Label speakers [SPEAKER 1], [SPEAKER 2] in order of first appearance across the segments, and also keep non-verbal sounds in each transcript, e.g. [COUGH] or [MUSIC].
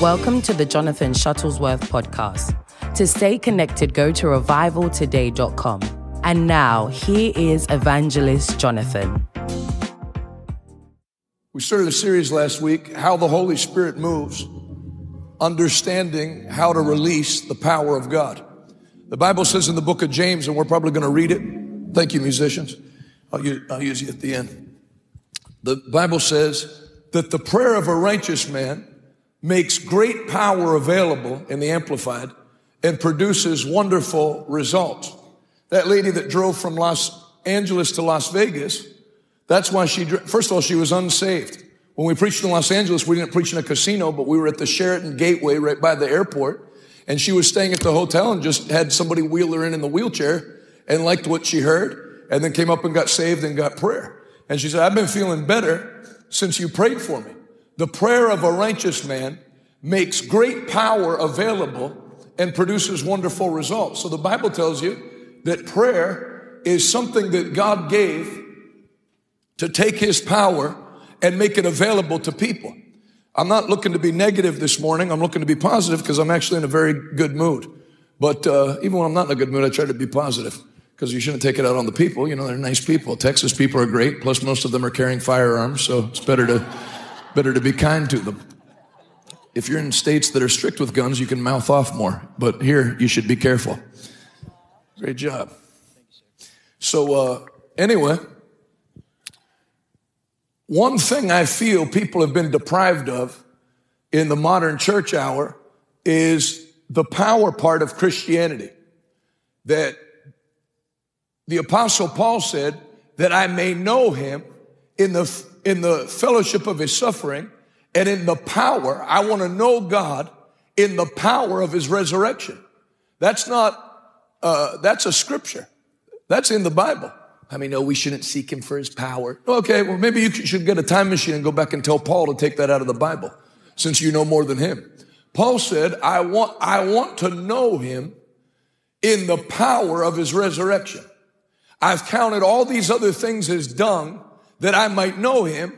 [SPEAKER 1] Welcome to the Jonathan Shuttlesworth podcast. To stay connected, go to revivaltoday.com. And now, here is Evangelist Jonathan.
[SPEAKER 2] We started a series last week, How the Holy Spirit Moves, understanding how to release the power of God. The Bible says in the book of James, and we're probably going to read it. Thank you, musicians. I'll use, I'll use you at the end. The Bible says that the prayer of a righteous man makes great power available in the Amplified and produces wonderful results. That lady that drove from Los Angeles to Las Vegas, that's why she, first of all, she was unsaved. When we preached in Los Angeles, we didn't preach in a casino, but we were at the Sheraton Gateway right by the airport. And she was staying at the hotel and just had somebody wheel her in in the wheelchair and liked what she heard and then came up and got saved and got prayer. And she said, I've been feeling better since you prayed for me. The prayer of a righteous man makes great power available and produces wonderful results. So the Bible tells you that prayer is something that God gave to take his power and make it available to people. I'm not looking to be negative this morning. I'm looking to be positive because I'm actually in a very good mood. But uh, even when I'm not in a good mood, I try to be positive because you shouldn't take it out on the people. You know, they're nice people. Texas people are great. Plus, most of them are carrying firearms, so it's better to better to be kind to them. If you're in states that are strict with guns, you can mouth off more. But here, you should be careful. Great job. So, uh, anyway, one thing I feel people have been deprived of in the modern church hour is the power part of Christianity. That the apostle Paul said that I may know him in the, in the fellowship of his suffering and in the power. I want to know God in the power of his resurrection. That's not, uh, that's a scripture. That's in the Bible. I mean, no, we shouldn't seek him for his power. Okay, well, maybe you should get a time machine and go back and tell Paul to take that out of the Bible since you know more than him. Paul said, I want, I want to know him in the power of his resurrection. I've counted all these other things as dung that I might know him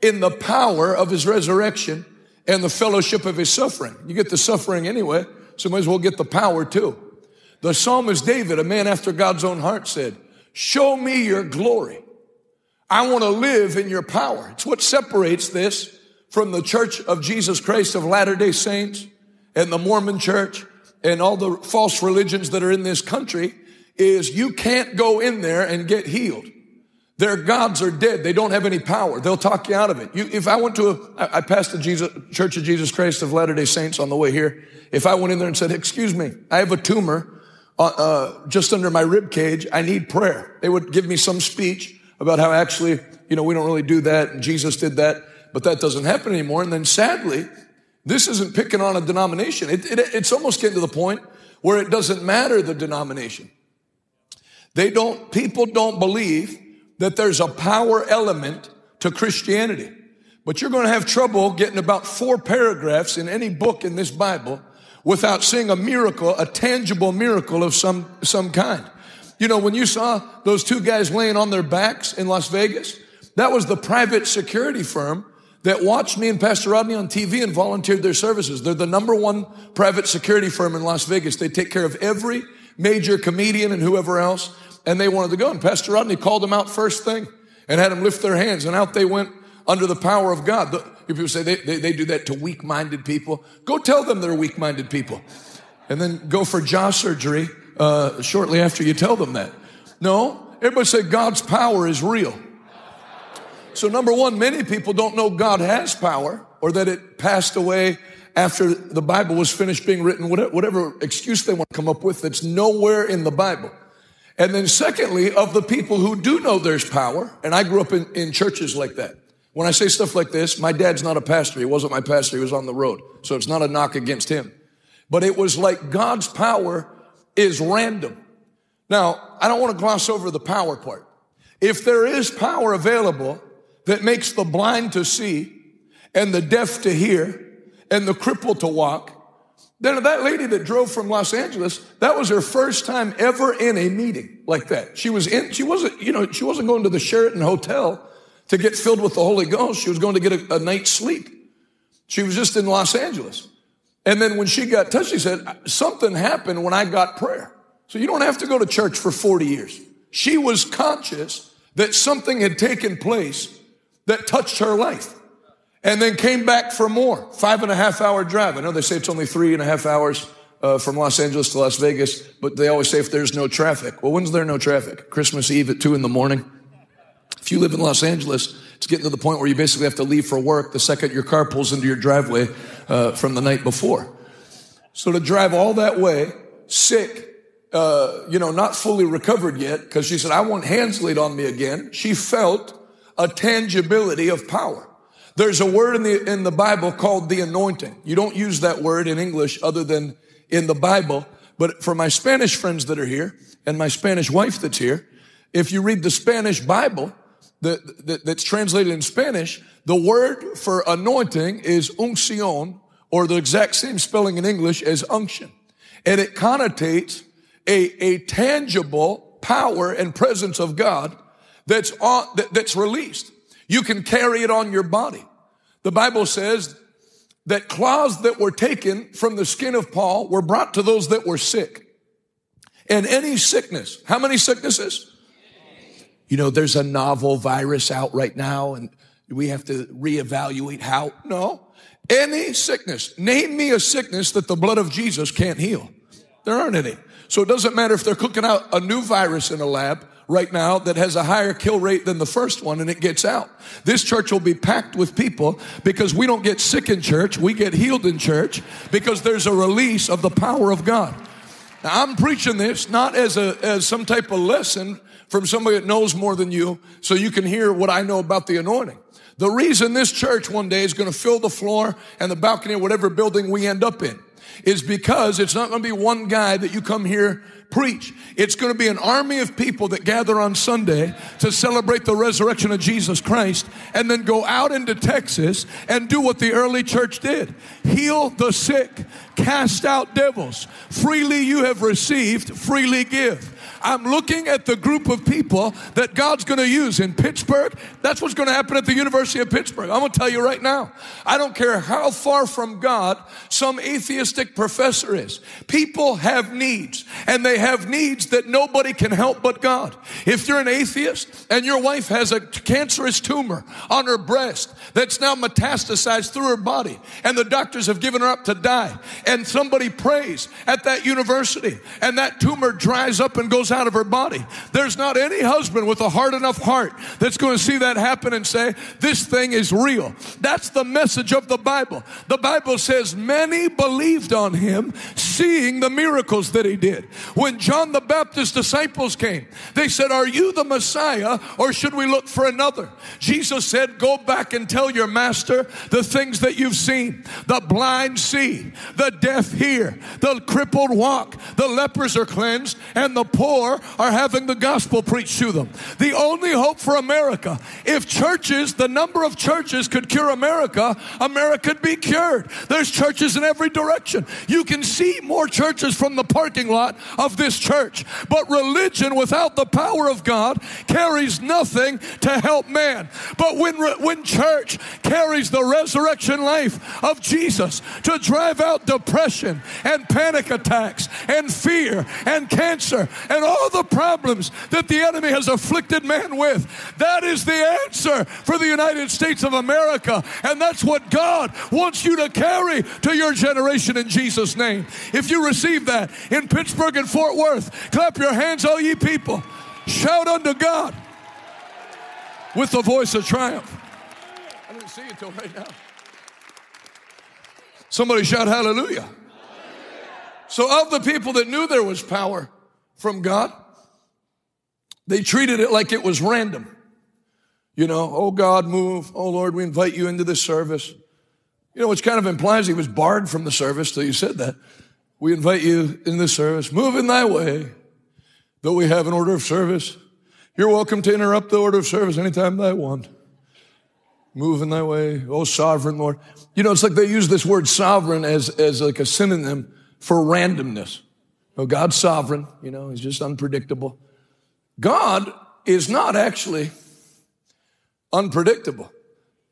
[SPEAKER 2] in the power of his resurrection and the fellowship of his suffering. You get the suffering anyway, so might as well get the power too. The psalmist David, a man after God's own heart said, show me your glory. I want to live in your power. It's what separates this from the church of Jesus Christ of Latter-day Saints and the Mormon church and all the false religions that are in this country is you can't go in there and get healed. Their gods are dead. They don't have any power. They'll talk you out of it. You, if I went to a, I passed the Jesus, Church of Jesus Christ of Latter-day Saints on the way here. If I went in there and said, excuse me, I have a tumor uh, uh, just under my rib cage. I need prayer. They would give me some speech about how actually, you know, we don't really do that and Jesus did that, but that doesn't happen anymore. And then sadly, this isn't picking on a denomination. It, it, it's almost getting to the point where it doesn't matter the denomination. They don't, people don't believe that there's a power element to Christianity. But you're going to have trouble getting about four paragraphs in any book in this Bible without seeing a miracle, a tangible miracle of some, some kind. You know, when you saw those two guys laying on their backs in Las Vegas, that was the private security firm that watched me and Pastor Rodney on TV and volunteered their services. They're the number one private security firm in Las Vegas. They take care of every major comedian and whoever else, and they wanted to go. And Pastor Rodney called them out first thing and had them lift their hands, and out they went under the power of God. The, people say they, they, they do that to weak minded people. Go tell them they're weak minded people. And then go for jaw surgery uh, shortly after you tell them that. No, everybody say God's power is real. So, number one, many people don't know God has power or that it passed away after the Bible was finished being written, whatever excuse they want to come up with that's nowhere in the Bible. And then secondly, of the people who do know there's power, and I grew up in, in churches like that. When I say stuff like this, my dad's not a pastor. He wasn't my pastor. He was on the road. So it's not a knock against him. But it was like God's power is random. Now, I don't want to gloss over the power part. If there is power available that makes the blind to see and the deaf to hear and the crippled to walk, then that lady that drove from Los Angeles, that was her first time ever in a meeting like that. She was in, she wasn't, you know, she wasn't going to the Sheraton Hotel to get filled with the Holy Ghost. She was going to get a, a night's sleep. She was just in Los Angeles. And then when she got touched, she said, something happened when I got prayer. So you don't have to go to church for 40 years. She was conscious that something had taken place that touched her life and then came back for more. Five and a half hour drive. I know they say it's only three and a half hours uh, from Los Angeles to Las Vegas, but they always say if there's no traffic. Well, when's there no traffic? Christmas Eve at two in the morning. If you live in Los Angeles, it's getting to the point where you basically have to leave for work the second your car pulls into your driveway uh, from the night before. So to drive all that way, sick, uh, you know, not fully recovered yet, because she said, I want hands laid on me again. She felt a tangibility of power. There's a word in the, in the Bible called the anointing. You don't use that word in English other than in the Bible. But for my Spanish friends that are here and my Spanish wife that's here, if you read the Spanish Bible that, that, that's translated in Spanish, the word for anointing is unción or the exact same spelling in English as unction. And it connotates a, a tangible power and presence of God that's on, that, that's released. You can carry it on your body. The Bible says that claws that were taken from the skin of Paul were brought to those that were sick. And any sickness, how many sicknesses? You know, there's a novel virus out right now and we have to reevaluate how. No. Any sickness. Name me a sickness that the blood of Jesus can't heal. There aren't any. So it doesn't matter if they're cooking out a new virus in a lab right now that has a higher kill rate than the first one and it gets out. This church will be packed with people because we don't get sick in church, we get healed in church because there's a release of the power of God. Now, I'm preaching this not as a as some type of lesson from somebody that knows more than you so you can hear what I know about the anointing. The reason this church one day is going to fill the floor and the balcony of whatever building we end up in is because it's not going to be one guy that you come here preach. It's going to be an army of people that gather on Sunday to celebrate the resurrection of Jesus Christ and then go out into Texas and do what the early church did. Heal the sick, cast out devils. Freely you have received, freely give. I'm looking at the group of people that God's going to use in Pittsburgh. That's what's going to happen at the University of Pittsburgh. I'm going to tell you right now. I don't care how far from God some atheistic professor is. People have needs and they have needs that nobody can help but God. If you're an atheist and your wife has a cancerous tumor on her breast that's now metastasized through her body and the doctors have given her up to die and somebody prays at that university and that tumor dries up and goes out of her body. There's not any husband with a hard enough heart that's going to see that happen and say, This thing is real. That's the message of the Bible. The Bible says many believed on him, seeing the miracles that he did. When John the Baptist's disciples came, they said, Are you the Messiah or should we look for another? Jesus said, Go back and tell your master the things that you've seen. The blind see, the deaf hear, the crippled walk, the lepers are cleansed, and the poor are having the gospel preached to them. The only hope for America, if churches, the number of churches could cure America, America would be cured. There's churches in every direction. You can see more churches from the parking lot of this church. But religion without the power of God carries nothing to help man. But when, when church carries the resurrection life of Jesus to drive out depression and panic attacks and fear and cancer and all the problems that the enemy has afflicted man with. That is the answer for the United States of America. And that's what God wants you to carry to your generation in Jesus' name. If you receive that in Pittsburgh and Fort Worth, clap your hands, all ye people. Shout unto God with the voice of triumph. I didn't see it till right now. Somebody shout hallelujah. So, of the people that knew there was power, from God. They treated it like it was random. You know, oh God, move. Oh Lord, we invite you into this service. You know, which kind of implies he was barred from the service till you said that. We invite you in this service. Move in thy way. Though we have an order of service, you're welcome to interrupt the order of service anytime thy want. Move in thy way, oh sovereign Lord. You know, it's like they use this word sovereign as, as like a synonym for randomness. Oh, God's sovereign, you know, he's just unpredictable. God is not actually unpredictable.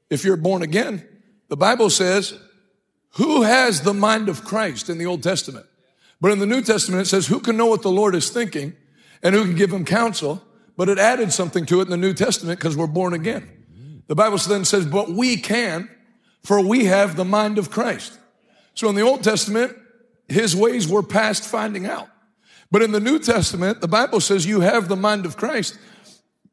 [SPEAKER 2] If you're born again, the Bible says who has the mind of Christ in the Old Testament? But in the New Testament, it says, who can know what the Lord is thinking and who can give him counsel? But it added something to it in the New Testament because we're born again. The Bible then says, but we can, for we have the mind of Christ. So in the Old Testament, his ways were past finding out. But in the New Testament, the Bible says you have the mind of Christ.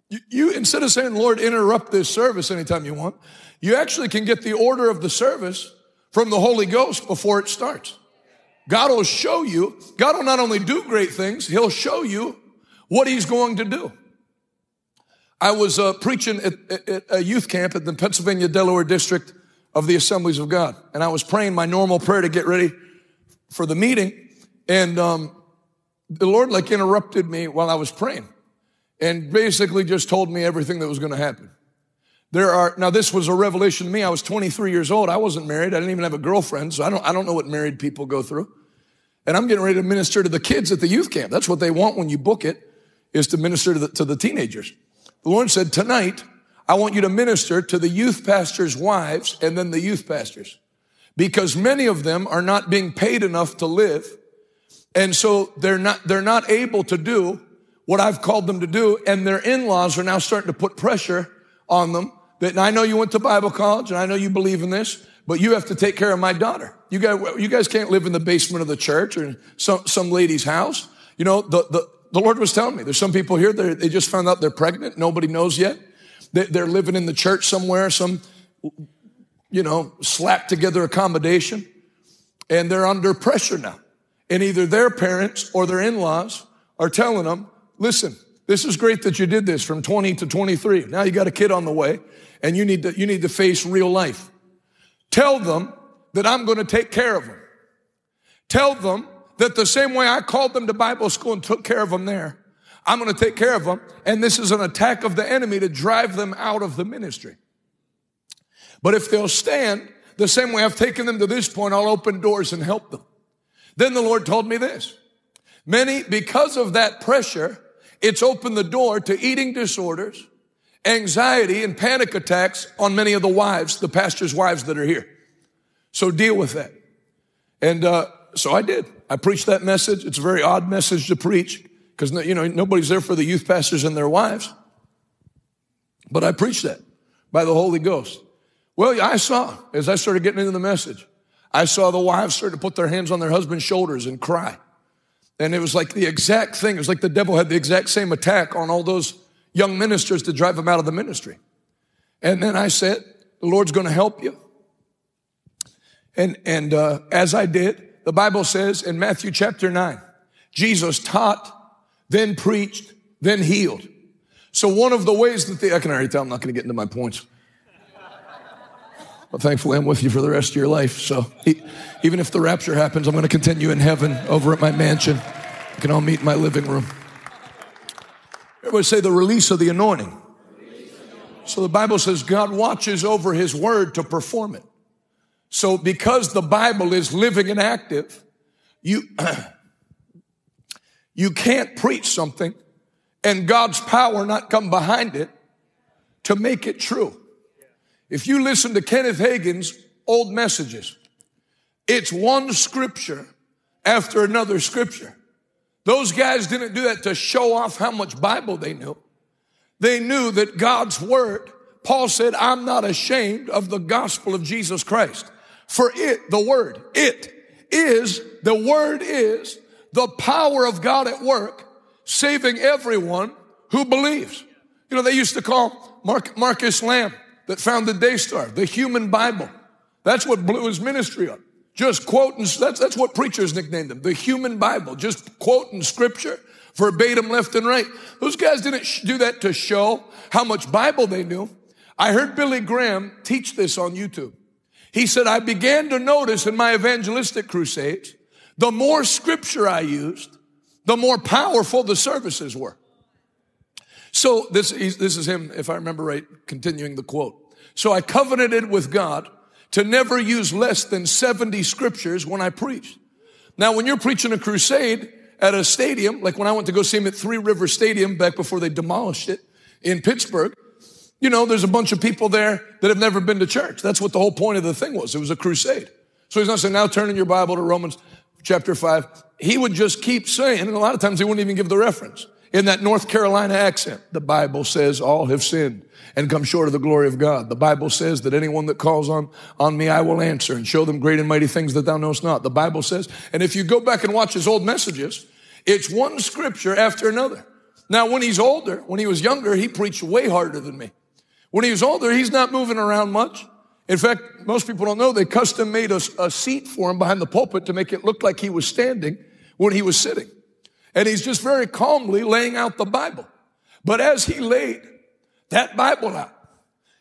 [SPEAKER 2] You, you, instead of saying, Lord, interrupt this service anytime you want, you actually can get the order of the service from the Holy Ghost before it starts. God will show you, God will not only do great things, He'll show you what He's going to do. I was uh, preaching at, at, a youth camp at the Pennsylvania Delaware District of the Assemblies of God, and I was praying my normal prayer to get ready for the meeting, and um, the Lord like interrupted me while I was praying, and basically just told me everything that was going to happen. There are, now this was a revelation to me. I was 23 years old. I wasn't married. I didn't even have a girlfriend. So I don't, I don't know what married people go through. And I'm getting ready to minister to the kids at the youth camp. That's what they want when you book it is to minister to the, to the teenagers. The Lord said, tonight, I want you to minister to the youth pastors' wives and then the youth pastors because many of them are not being paid enough to live. And so they're not, they're not able to do what I've called them to do. And their in-laws are now starting to put pressure on them that I know you went to Bible college and I know you believe in this, but you have to take care of my daughter. You guys, you guys can't live in the basement of the church or some, some lady's house. You know, the, the, the Lord was telling me there's some people here that they just found out they're pregnant. Nobody knows yet. They're living in the church somewhere, some, you know, slapped together accommodation and they're under pressure now. And either their parents or their in-laws are telling them, listen, this is great that you did this from 20 to 23. Now you got a kid on the way and you need to, you need to face real life. Tell them that I'm going to take care of them. Tell them that the same way I called them to Bible school and took care of them there, I'm going to take care of them. And this is an attack of the enemy to drive them out of the ministry. But if they'll stand the same way I've taken them to this point, I'll open doors and help them. Then the Lord told me this. Many, because of that pressure, it's opened the door to eating disorders, anxiety, and panic attacks on many of the wives, the pastor's wives that are here. So deal with that. And uh, so I did. I preached that message. It's a very odd message to preach because you know nobody's there for the youth pastors and their wives. But I preached that by the Holy Ghost. Well, I saw as I started getting into the message, I saw the wives start to put their hands on their husband's shoulders and cry. And it was like the exact thing. It was like the devil had the exact same attack on all those young ministers to drive them out of the ministry. And then I said, the Lord's going to help you. And, and, uh, as I did, the Bible says in Matthew chapter nine, Jesus taught, then preached, then healed. So one of the ways that the, I can already tell I'm not going to get into my points. But thankfully I'm with you for the rest of your life. So even if the rapture happens, I'm going to continue in heaven over at my mansion. We can all meet in my living room. Everybody say the release of the anointing. So the Bible says God watches over his word to perform it. So because the Bible is living and active, you, [CLEARS THROAT] you can't preach something and God's power not come behind it to make it true. If you listen to Kenneth Hagin's old messages, it's one scripture after another scripture. Those guys didn't do that to show off how much Bible they knew. They knew that God's word, Paul said, I'm not ashamed of the gospel of Jesus Christ. For it, the word, it is, the word is the power of God at work, saving everyone who believes. You know, they used to call Mark, Marcus Lamb that found founded Daystar, the human Bible. That's what blew his ministry up. Just quoting, that's, that's what preachers nicknamed them, the human Bible, just quoting scripture verbatim left and right. Those guys didn't do that to show how much Bible they knew. I heard Billy Graham teach this on YouTube. He said, I began to notice in my evangelistic crusades, the more scripture I used, the more powerful the services were. So this, this is him, if I remember right, continuing the quote. So I covenanted with God to never use less than 70 scriptures when I preached. Now, when you're preaching a crusade at a stadium, like when I went to go see him at Three River Stadium back before they demolished it in Pittsburgh, you know, there's a bunch of people there that have never been to church. That's what the whole point of the thing was. It was a crusade. So he's not saying, now turn in your Bible to Romans chapter 5. He would just keep saying, and a lot of times he wouldn't even give the reference. In that North Carolina accent, the Bible says all have sinned and come short of the glory of God. The Bible says that anyone that calls on, on me, I will answer and show them great and mighty things that thou knowest not. The Bible says, and if you go back and watch his old messages, it's one scripture after another. Now, when he's older, when he was younger, he preached way harder than me. When he was older, he's not moving around much. In fact, most people don't know they custom made a, a seat for him behind the pulpit to make it look like he was standing when he was sitting. And he's just very calmly laying out the Bible. But as he laid that Bible out,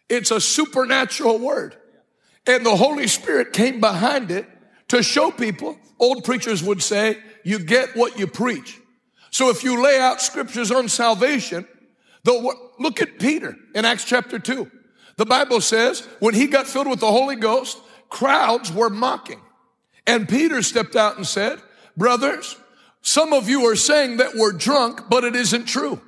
[SPEAKER 2] it's a supernatural word. And the Holy Spirit came behind it to show people, old preachers would say, you get what you preach. So if you lay out scriptures on salvation, the, look at Peter in Acts chapter 2. The Bible says when he got filled with the Holy Ghost, crowds were mocking. And Peter stepped out and said, brothers, some of you are saying that we're drunk, but it isn't true.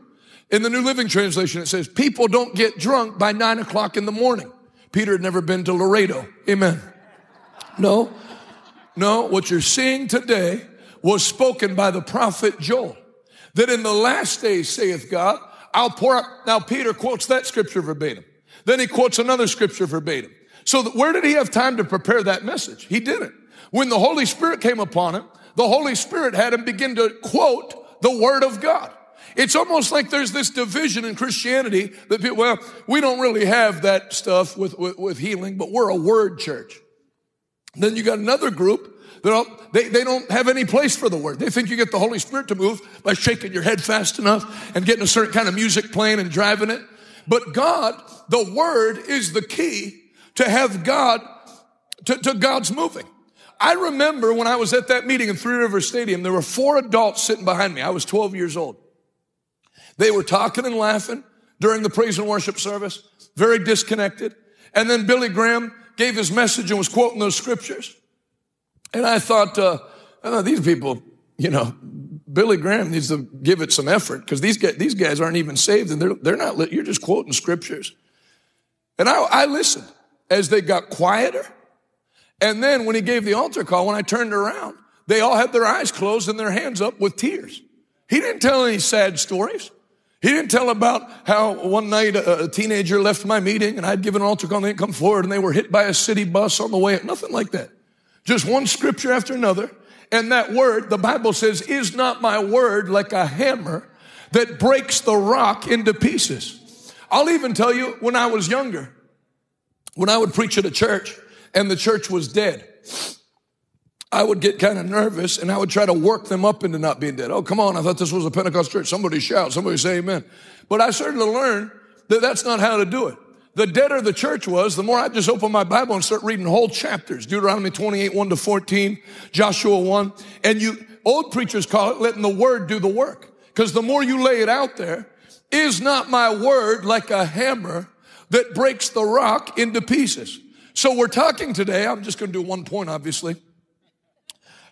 [SPEAKER 2] In the New Living Translation, it says, people don't get drunk by nine o'clock in the morning. Peter had never been to Laredo. Amen. No, no, what you're seeing today was spoken by the prophet Joel. That in the last days, saith God, I'll pour out. Now, Peter quotes that scripture verbatim. Then he quotes another scripture verbatim. So where did he have time to prepare that message? He didn't. When the Holy Spirit came upon him, the Holy Spirit had him begin to quote the Word of God. It's almost like there's this division in Christianity that people, well, we don't really have that stuff with, with, with healing, but we're a word church. Then you got another group that they, they don't have any place for the word. They think you get the Holy Spirit to move by shaking your head fast enough and getting a certain kind of music playing and driving it. But God, the word is the key to have God, to, to God's moving. I remember when I was at that meeting in Three River Stadium, there were four adults sitting behind me. I was 12 years old. They were talking and laughing during the praise and worship service, very disconnected. And then Billy Graham gave his message and was quoting those scriptures. And I thought, uh, I these people, you know, Billy Graham needs to give it some effort because these guys, these guys aren't even saved and they're, they're not, you're just quoting scriptures. And I, I listened as they got quieter. And then when he gave the altar call, when I turned around, they all had their eyes closed and their hands up with tears. He didn't tell any sad stories. He didn't tell about how one night a, teenager left my meeting and I'd given an altar call and they didn't come forward and they were hit by a city bus on the way. Nothing like that. Just one scripture after another. And that word, the Bible says, is not my word like a hammer that breaks the rock into pieces. I'll even tell you when I was younger, when I would preach at a church and the church was dead, I would get kind of nervous and I would try to work them up into not being dead. Oh, come on. I thought this was a Pentecost church. Somebody shout. Somebody say amen. But I started to learn that that's not how to do it the deader the church was, the more I just open my Bible and start reading whole chapters. Deuteronomy 28, 1 to 14, Joshua 1. And you, old preachers call it letting the word do the work. Because the more you lay it out there, is not my word like a hammer that breaks the rock into pieces. So we're talking today, I'm just going to do one point, obviously,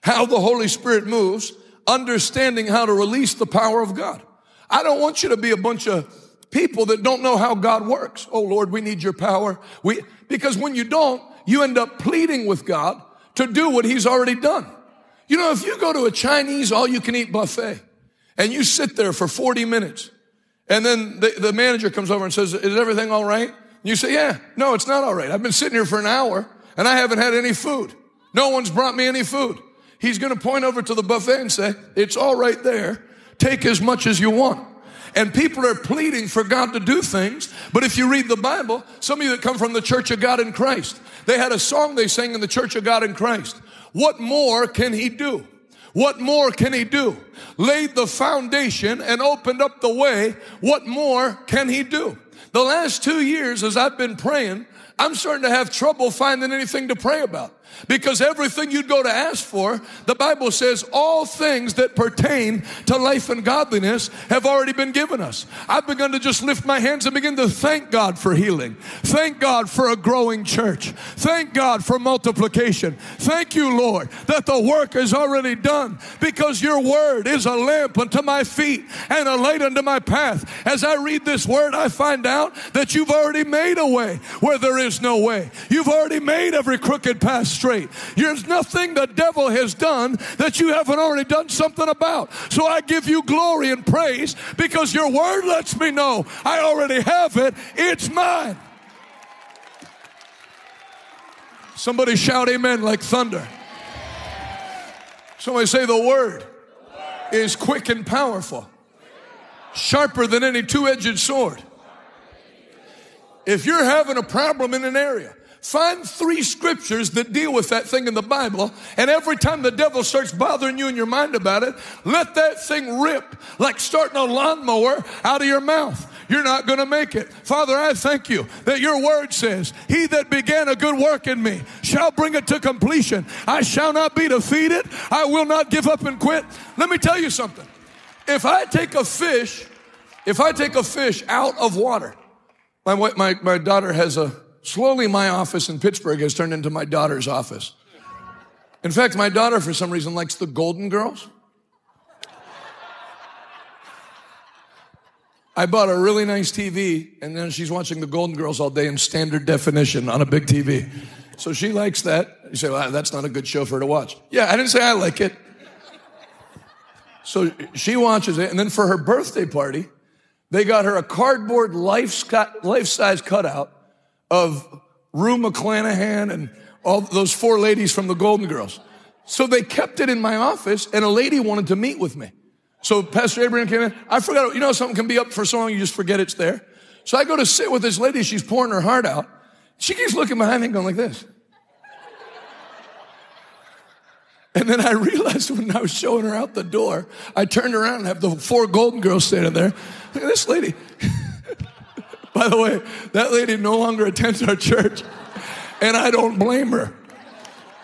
[SPEAKER 2] how the Holy Spirit moves, understanding how to release the power of God. I don't want you to be a bunch of people that don't know how God works. Oh Lord, we need your power. We, because when you don't, you end up pleading with God to do what he's already done. You know, if you go to a Chinese all you can eat buffet and you sit there for 40 minutes and then the, the manager comes over and says, is everything all right? You say, yeah, no, it's not all right. I've been sitting here for an hour and I haven't had any food. No one's brought me any food. He's going to point over to the buffet and say, it's all right there. Take as much as you want and people are pleading for God to do things. But if you read the Bible, some of you that come from the Church of God in Christ, they had a song they sang in the Church of God in Christ. What more can He do? What more can He do? Laid the foundation and opened up the way. What more can He do? The last two years, as I've been praying, I'm starting to have trouble finding anything to pray about. Because everything you'd go to ask for, the Bible says all things that pertain to life and godliness have already been given us. I've begun to just lift my hands and begin to thank God for healing. Thank God for a growing church. Thank God for multiplication. Thank you, Lord, that the work is already done because your word is a lamp unto my feet and a light unto my path. As I read this word, I find out that you've already made a way where there is no way. You've already made every crooked path straight. There's nothing the devil has done that you haven't already done something about. So I give you glory and praise because your word lets me know I already have it. It's mine. Somebody shout amen like thunder. Somebody say the word is quick and powerful, sharper than any two edged sword. If you're having a problem in an area, find three scriptures that deal with that thing in the Bible, and every time the devil starts bothering you in your mind about it, let that thing rip like starting a lawnmower out of your mouth you're not going to make it. Father, I thank you that your word says, He that began a good work in me shall bring it to completion. I shall not be defeated. I will not give up and quit. Let me tell you something. If I take a fish, if I take a fish out of water, my, my, my daughter has a, slowly my office in Pittsburgh has turned into my daughter's office. In fact, my daughter, for some reason, likes the Golden Girls. I bought a really nice TV, and then she's watching the Golden Girls all day in standard definition on a big TV. So she likes that. You say, well, that's not a good show for her to watch. Yeah, I didn't say I like it. So she watches it, and then for her birthday party, they got her a cardboard life size cutout of Rue McClanahan and all those four ladies from the Golden Girls. So they kept it in my office, and a lady wanted to meet with me. So Pastor Abraham came in. I forgot, you know, something can be up for so long, you just forget it's there. So I go to sit with this lady. She's pouring her heart out. She keeps looking behind me going like this. And then I realized when I was showing her out the door, I turned around and have the four golden girls standing there. Look at this lady. By the way, that lady no longer attends our church, and I don't blame her.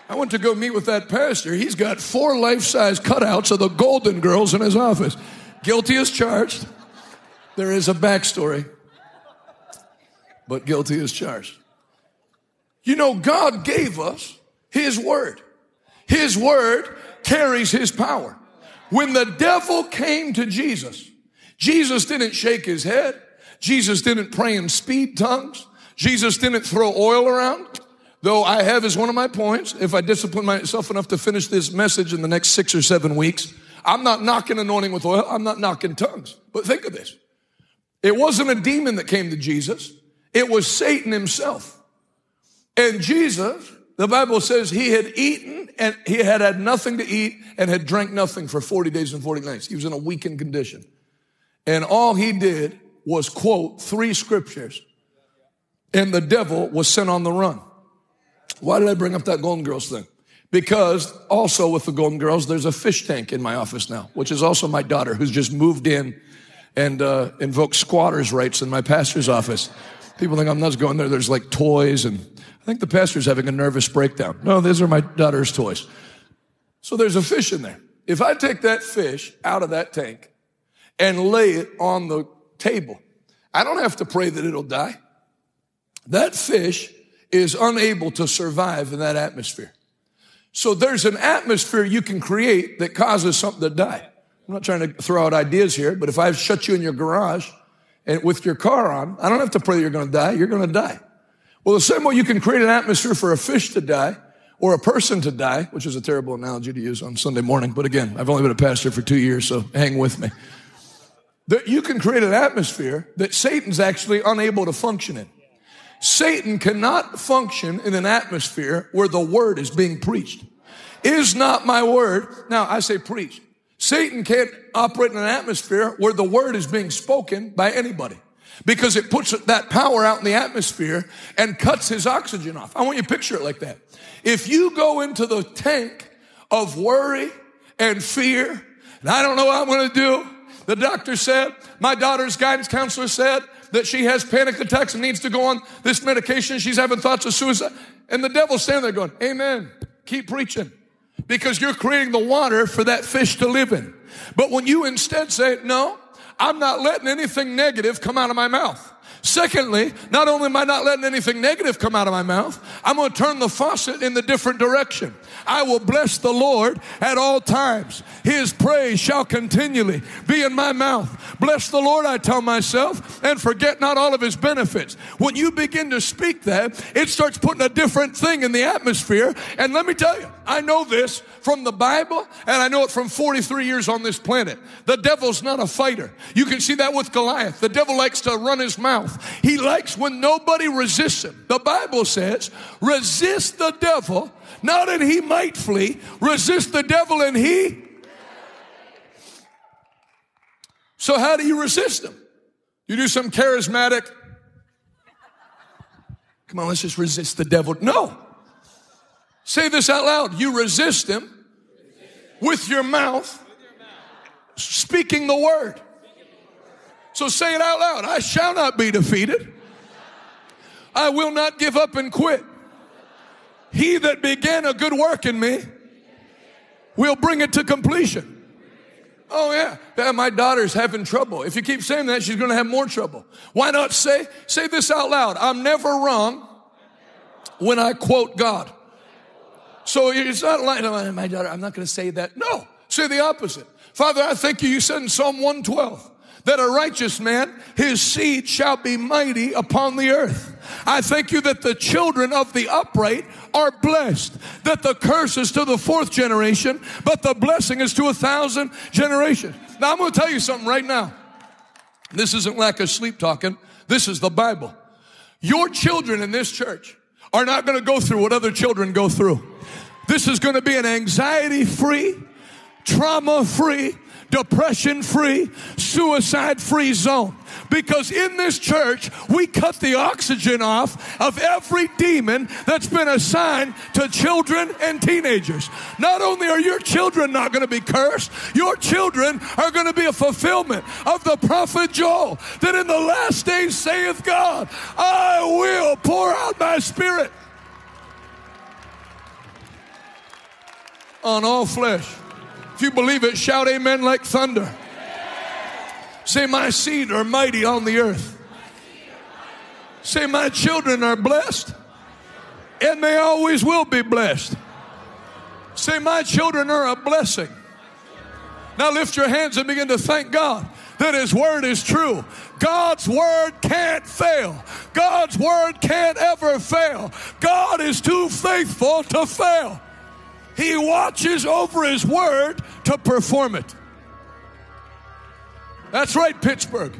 [SPEAKER 2] I went to go meet with that pastor. He's got four life size cutouts of the Golden Girls in his office. Guilty as charged. There is a backstory, but guilty as charged. You know, God gave us His Word. His Word carries His power. When the devil came to Jesus, Jesus didn't shake his head. Jesus didn't pray in speed tongues. Jesus didn't throw oil around though I have as one of my points, if I discipline myself enough to finish this message in the next six or seven weeks, I'm not knocking anointing with oil. I'm not knocking tongues. But think of this. It wasn't a demon that came to Jesus. It was Satan himself. And Jesus, the Bible says he had eaten and he had had nothing to eat and had drank nothing for 40 days and 40 nights. He was in a weakened condition. And all he did was quote three scriptures and the devil was sent on the run. Why did I bring up that Golden Girls thing? Because also with the Golden Girls, there's a fish tank in my office now, which is also my daughter who's just moved in and uh, invoked squatters' rights in my pastor's office. People think I'm nuts going there. There's like toys, and I think the pastor's having a nervous breakdown. No, these are my daughter's toys. So there's a fish in there. If I take that fish out of that tank and lay it on the table, I don't have to pray that it'll die. That fish is unable to survive in that atmosphere. So there's an atmosphere you can create that causes something to die. I'm not trying to throw out ideas here, but if I shut you in your garage and with your car on, I don't have to pray that you're going to die. You're going to die. Well, the same way you can create an atmosphere for a fish to die or a person to die, which is a terrible analogy to use on Sunday morning. But again, I've only been a pastor for two years, so hang with me. That you can create an atmosphere that Satan's actually unable to function in. Satan cannot function in an atmosphere where the word is being preached. Is not my word. Now I say preach. Satan can't operate in an atmosphere where the word is being spoken by anybody because it puts that power out in the atmosphere and cuts his oxygen off. I want you to picture it like that. If you go into the tank of worry and fear, and I don't know what I'm going to do. The doctor said, my daughter's guidance counselor said, that she has panic attacks and needs to go on this medication. She's having thoughts of suicide. And the devil's standing there going, Amen. Keep preaching. Because you're creating the water for that fish to live in. But when you instead say, No, I'm not letting anything negative come out of my mouth. Secondly, not only am I not letting anything negative come out of my mouth, I'm going to turn the faucet in the different direction. I will bless the Lord at all times. His praise shall continually be in my mouth. Bless the Lord, I tell myself, and forget not all of his benefits. When you begin to speak that, it starts putting a different thing in the atmosphere. And let me tell you, I know this from the Bible, and I know it from 43 years on this planet. The devil's not a fighter. You can see that with Goliath. The devil likes to run his mouth. He likes when nobody resists him. The Bible says, resist the devil, not that he might flee, resist the devil and he. So, how do you resist him? You do some charismatic, come on, let's just resist the devil. No. Say this out loud. You resist him with your mouth, speaking the word. So say it out loud. I shall not be defeated. I will not give up and quit. He that began a good work in me will bring it to completion. Oh yeah. yeah, my daughter's having trouble. If you keep saying that, she's going to have more trouble. Why not say say this out loud? I'm never wrong when I quote God. So it's not like oh, my daughter. I'm not going to say that. No, say the opposite. Father, I thank you. You said in Psalm 112 that a righteous man, his seed shall be mighty upon the earth. I thank you that the children of the upright are blessed, that the curse is to the fourth generation, but the blessing is to a thousand generations. Now, I'm going to tell you something right now. This isn't lack of sleep talking, this is the Bible. Your children in this church are not going to go through what other children go through. This is going to be an anxiety free, trauma free, depression free, suicide free zone. Because in this church, we cut the oxygen off of every demon that's been assigned to children and teenagers. Not only are your children not going to be cursed, your children are going to be a fulfillment of the prophet Joel that in the last days saith God, I will pour out my spirit on all flesh. You believe it, shout amen like thunder. Say, My seed are mighty on the earth. Say, My children are blessed, and they always will be blessed. Say, My children are a blessing. Now lift your hands and begin to thank God that His word is true. God's word can't fail. God's word can't ever fail. God is too faithful to fail. He watches over His word to perform it. That's right, Pittsburgh.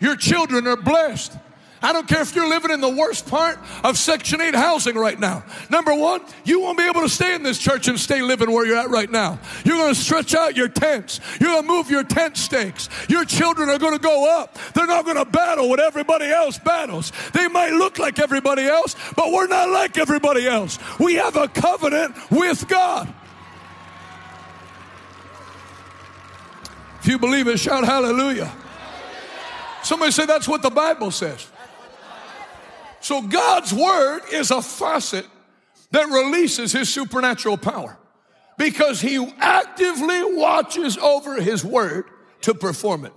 [SPEAKER 2] Your children are blessed. I don't care if you're living in the worst part of Section 8 housing right now. Number one, you won't be able to stay in this church and stay living where you're at right now. You're going to stretch out your tents. You're going to move your tent stakes. Your children are going to go up. They're not going to battle what everybody else battles. They might look like everybody else, but we're not like everybody else. We have a covenant with God. If you believe it, shout hallelujah. Somebody say that's what the Bible says. So God's word is a faucet that releases his supernatural power because he actively watches over his word to perform it.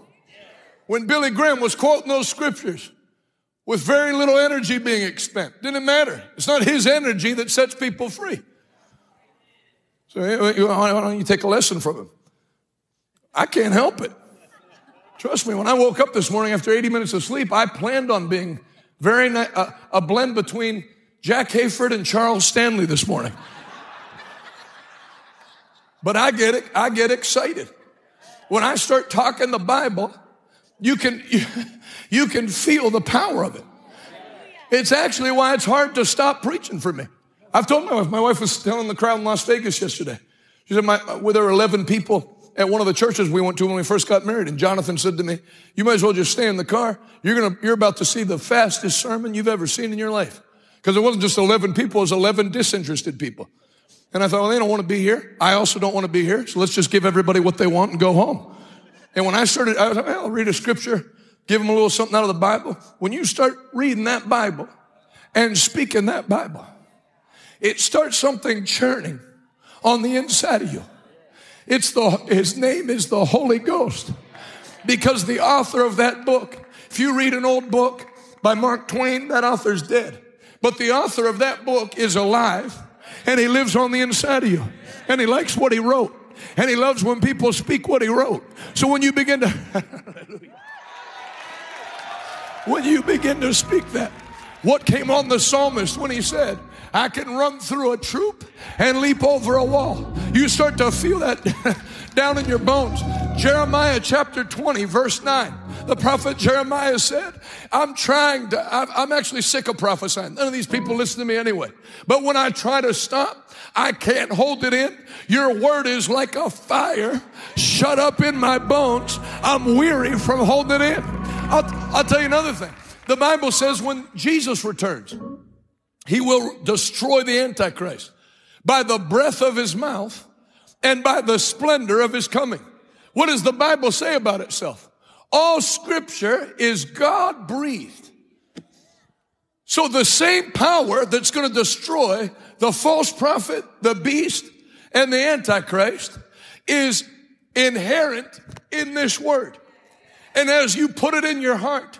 [SPEAKER 2] When Billy Graham was quoting those scriptures with very little energy being expended, didn't matter. It's not his energy that sets people free. So why don't you take a lesson from him? I can't help it. Trust me, when I woke up this morning after 80 minutes of sleep, I planned on being very ni- a blend between Jack Hayford and Charles Stanley this morning. But I get it. I get excited when I start talking the Bible. You can you, [LAUGHS] you can feel the power of it. It's actually why it's hard to stop preaching for me. I've told my wife. My wife was telling the crowd in Las Vegas yesterday. She said, my, "Were there 11 people at one of the churches we went to when we first got married. And Jonathan said to me, you might as well just stay in the car. You're to, you're about to see the fastest sermon you've ever seen in your life. Because it wasn't just 11 people, it was 11 disinterested people. And I thought, well, they don't want to be here. I also don't want to be here. So let's just give everybody what they want and go home. And when I started, I was like, I'll read a scripture, give them a little something out of the Bible. When you start reading that Bible and speaking that Bible, it starts something churning on the inside of you. It's the, his name is the Holy Ghost. Because the author of that book, if you read an old book, by Mark Twain, that author's dead. But the author of that book is alive and he lives on the inside of you and he likes what he wrote and he loves when people speak what he wrote. So when you begin to, [LAUGHS] when you begin to speak that, what came on the psalmist when he said, I can run through a troop and leap over a wall. You start to feel that [LAUGHS] down in your bones. Jeremiah chapter 20, verse 9. The prophet Jeremiah said, I'm trying to, I'm actually sick of prophesying. None of these people listen to me anyway. But when I try to stop, I can't hold it in. Your word is like a fire shut up in my bones. I'm weary from holding it in. I'll, I'll tell you another thing. The Bible says when Jesus returns, he will destroy the Antichrist by the breath of his mouth and by the splendor of his coming. What does the Bible say about itself? All scripture is God breathed. So the same power that's going to destroy the false prophet, the beast, and the antichrist is inherent in this word. And as you put it in your heart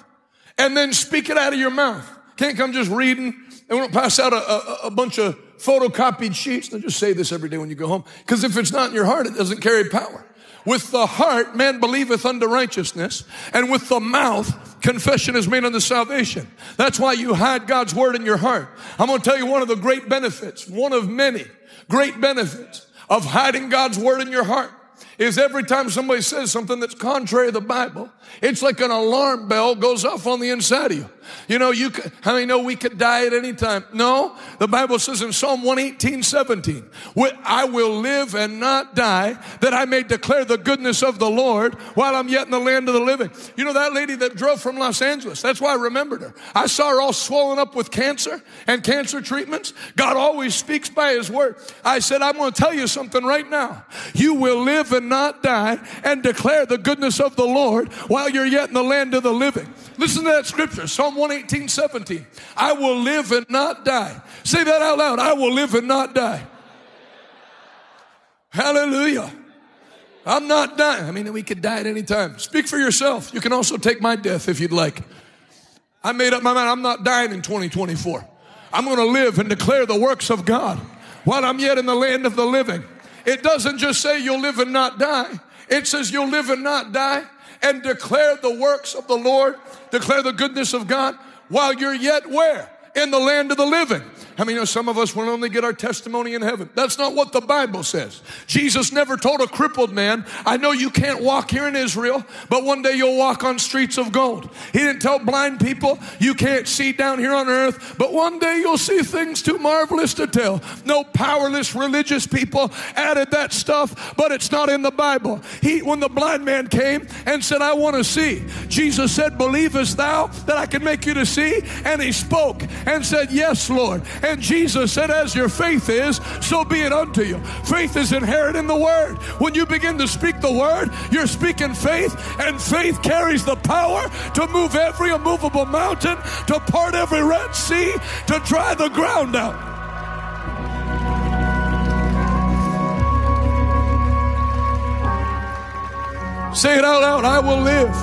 [SPEAKER 2] and then speak it out of your mouth, can't come just reading and we don't pass out a, a, a bunch of photocopied sheets. Don't just say this every day when you go home. Because if it's not in your heart, it doesn't carry power. With the heart, man believeth unto righteousness, and with the mouth, confession is made unto salvation. That's why you hide God's word in your heart. I'm going to tell you one of the great benefits, one of many great benefits of hiding God's word in your heart is every time somebody says something that's contrary to the Bible, it's like an alarm bell goes off on the inside of you. You know, you could, how many know we could die at any time? No, the Bible says in Psalm 118, 17, I will live and not die that I may declare the goodness of the Lord while I'm yet in the land of the living. You know, that lady that drove from Los Angeles, that's why I remembered her. I saw her all swollen up with cancer and cancer treatments. God always speaks by his word. I said, I'm going to tell you something right now. You will live and not die and declare the goodness of the Lord while you're yet in the land of the living. Listen to that scripture, Psalm 118, 17. I will live and not die. Say that out loud. I will live and not die. Hallelujah. I'm not dying. I mean, we could die at any time. Speak for yourself. You can also take my death if you'd like. I made up my mind. I'm not dying in 2024. I'm going to live and declare the works of God while I'm yet in the land of the living. It doesn't just say you'll live and not die. It says you'll live and not die and declare the works of the Lord, declare the goodness of God while you're yet where? In the land of the living. I mean, you know, some of us will only get our testimony in heaven. That's not what the Bible says. Jesus never told a crippled man, I know you can't walk here in Israel, but one day you'll walk on streets of gold. He didn't tell blind people, you can't see down here on earth, but one day you'll see things too marvelous to tell. No powerless religious people added that stuff, but it's not in the Bible. He, when the blind man came and said, I want to see, Jesus said, Believest thou that I can make you to see? And he spoke and said, Yes, Lord. And Jesus said, As your faith is, so be it unto you. Faith is inherent in the word. When you begin to speak the word, you're speaking faith, and faith carries the power to move every immovable mountain, to part every Red Sea, to dry the ground out. Say it out loud I will live,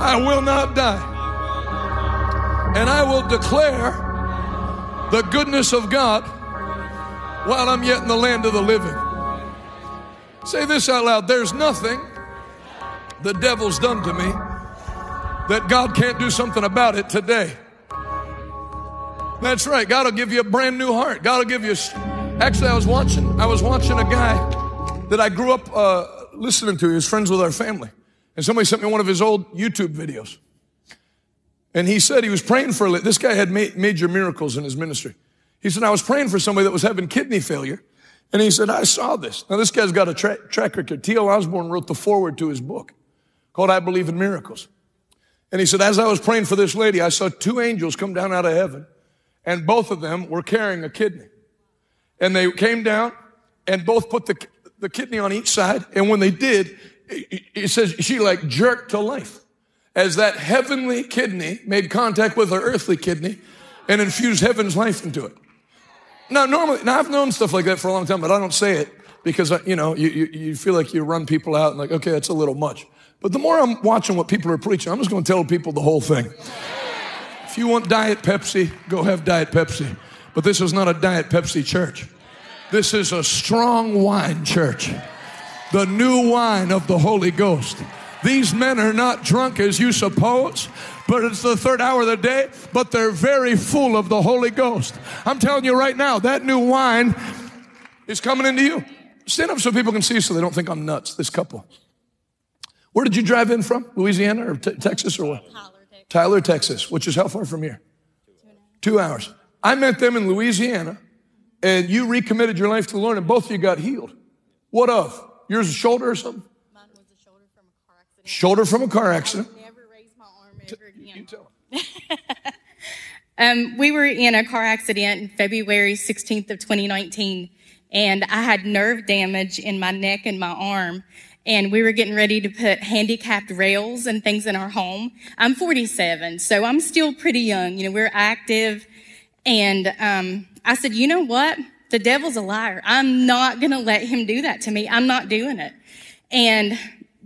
[SPEAKER 2] I will not die, and I will declare the goodness of God while I'm yet in the land of the living. Say this out loud there's nothing the devil's done to me that God can't do something about it today. That's right. God will give you a brand new heart. God will give you. Actually, I was watching. I was watching a guy that I grew up uh, listening to. He was friends with our family, and somebody sent me one of his old YouTube videos. And he said he was praying for, this guy had ma- major miracles in his ministry. He said, I was praying for somebody that was having kidney failure. And he said, I saw this. Now, this guy's got a tra- track record. T.L. Osborn wrote the foreword to his book called I Believe in Miracles. And he said, as I was praying for this lady, I saw two angels come down out of heaven, and both of them were carrying a kidney. And they came down and both put the, the kidney on each side. And when they did, he says she like jerked to life as that heavenly kidney made contact with her earthly kidney and infused heaven's life into it. Now, normally, now I've known stuff like that for a long time, but I don't say it because, uh, you know, you, you, you feel like you run people out and like, okay, that's a little much. But the more I'm watching what people are preaching, I'm just going to tell people the whole thing. If you want Diet Pepsi, go have Diet Pepsi. But this is not a Diet Pepsi church. This is a strong wine church. The new wine of the Holy Ghost. These men are not drunk as you suppose, but it's the third hour of the day, but they're very full of the Holy Ghost. I'm telling you right now, that new wine is coming into you. Stand up so people can see so they don't think I'm nuts, this couple. Where did you drive in from? Louisiana or Texas or what? Tyler, Texas. Tyler, Texas, which is how far from here? Two hours. I met them in Louisiana, and you recommitted your life to the Lord, and both of you got healed. What of? Yours a shoulder or something?
[SPEAKER 3] Mine was a shoulder from a car accident.
[SPEAKER 2] Shoulder from a car accident.
[SPEAKER 3] I never raised my arm ever
[SPEAKER 2] You
[SPEAKER 3] again. [LAUGHS] Um, we were in a car accident in February 16th of 2019, and I had nerve damage in my neck and my arm. And we were getting ready to put handicapped rails and things in our home. I'm 47, so I'm still pretty young. You know, we're active. And um, I said, you know what? The devil's a liar. I'm not going to let him do that to me. I'm not doing it. And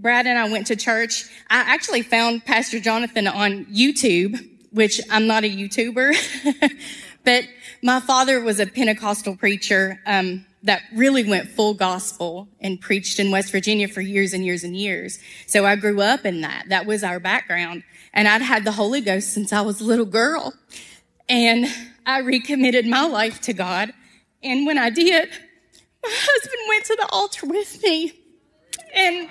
[SPEAKER 3] Brad and I went to church. I actually found Pastor Jonathan on YouTube, which I'm not a YouTuber, [LAUGHS] but my father was a Pentecostal preacher um, that really went full gospel and preached in West Virginia for years and years and years. So I grew up in that. That was our background. And I'd had the Holy Ghost since I was a little girl. And I recommitted my life to God. And when I did, my husband went to the altar with me. And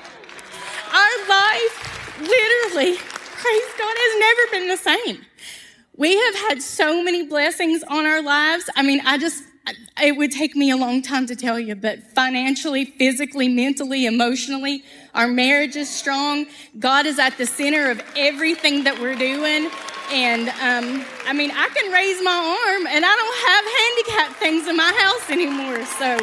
[SPEAKER 3] our life, literally, praise God, has never been the same. We have had so many blessings on our lives. I mean, I just, it would take me a long time to tell you, but financially, physically, mentally, emotionally, our marriage is strong. God is at the center of everything that we're doing. And, um, I mean, I can raise my arm and I don't have handicap things in my house anymore. So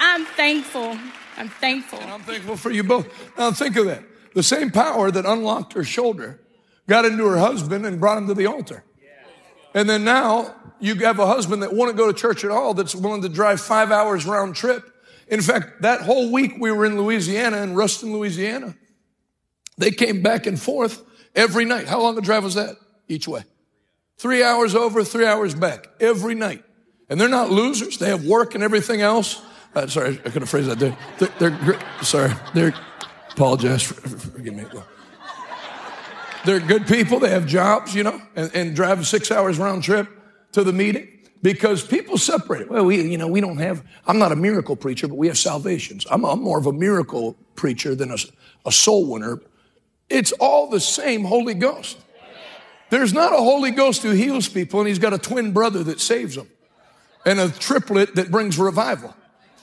[SPEAKER 3] I'm thankful. I'm thankful.
[SPEAKER 2] And I'm thankful for you both. Now think of that. The same power that unlocked her shoulder got into her husband and brought him to the altar. And then now you have a husband that won't go to church at all, that's willing to drive five hours round trip. In fact, that whole week we were in Louisiana, in Ruston, Louisiana. They came back and forth every night. How long a drive was that each way? Three hours over, three hours back every night. And they're not losers. They have work and everything else. Uh, sorry, I couldn't phrase that. They're, they're, they're sorry. They're, apologize. For, for- forgive me. They're good people. They have jobs, you know, and, and drive six hours round trip to the meeting because people separate. Well, we, you know, we don't have, I'm not a miracle preacher, but we have salvations. I'm, I'm more of a miracle preacher than a, a soul winner. It's all the same Holy Ghost. There's not a Holy Ghost who heals people and he's got a twin brother that saves them and a triplet that brings revival.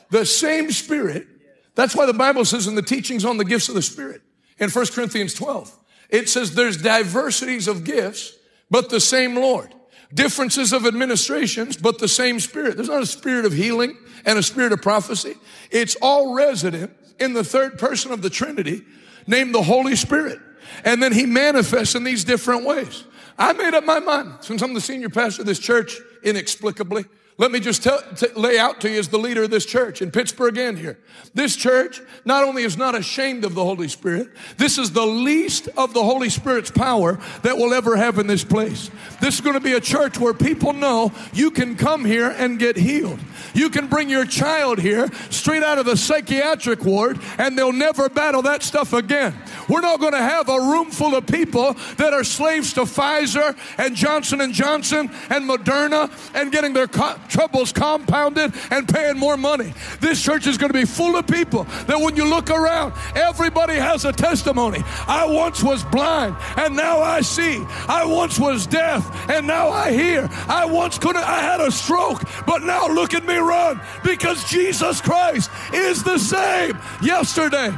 [SPEAKER 2] The same Spirit. That's why the Bible says in the teachings on the gifts of the Spirit in 1 Corinthians 12, it says there's diversities of gifts, but the same Lord. Differences of administrations, but the same Spirit. There's not a spirit of healing and a spirit of prophecy. It's all resident in the third person of the Trinity named the Holy Spirit. And then he manifests in these different ways. I made up my mind since I'm the senior pastor of this church inexplicably. Let me just tell, t- lay out to you as the leader of this church in Pittsburgh and here. This church not only is not ashamed of the Holy Spirit, this is the least of the Holy Spirit's power that we'll ever have in this place. This is going to be a church where people know you can come here and get healed. You can bring your child here straight out of the psychiatric ward and they'll never battle that stuff again. We're not going to have a room full of people that are slaves to Pfizer and Johnson and Johnson and Moderna and getting their co- troubles compounded and paying more money. This church is going to be full of people that when you look around, everybody has a testimony. I once was blind and now I see. I once was deaf and now I hear. I once couldn't, I had a stroke, but now look at me run because Jesus Christ is the same yesterday,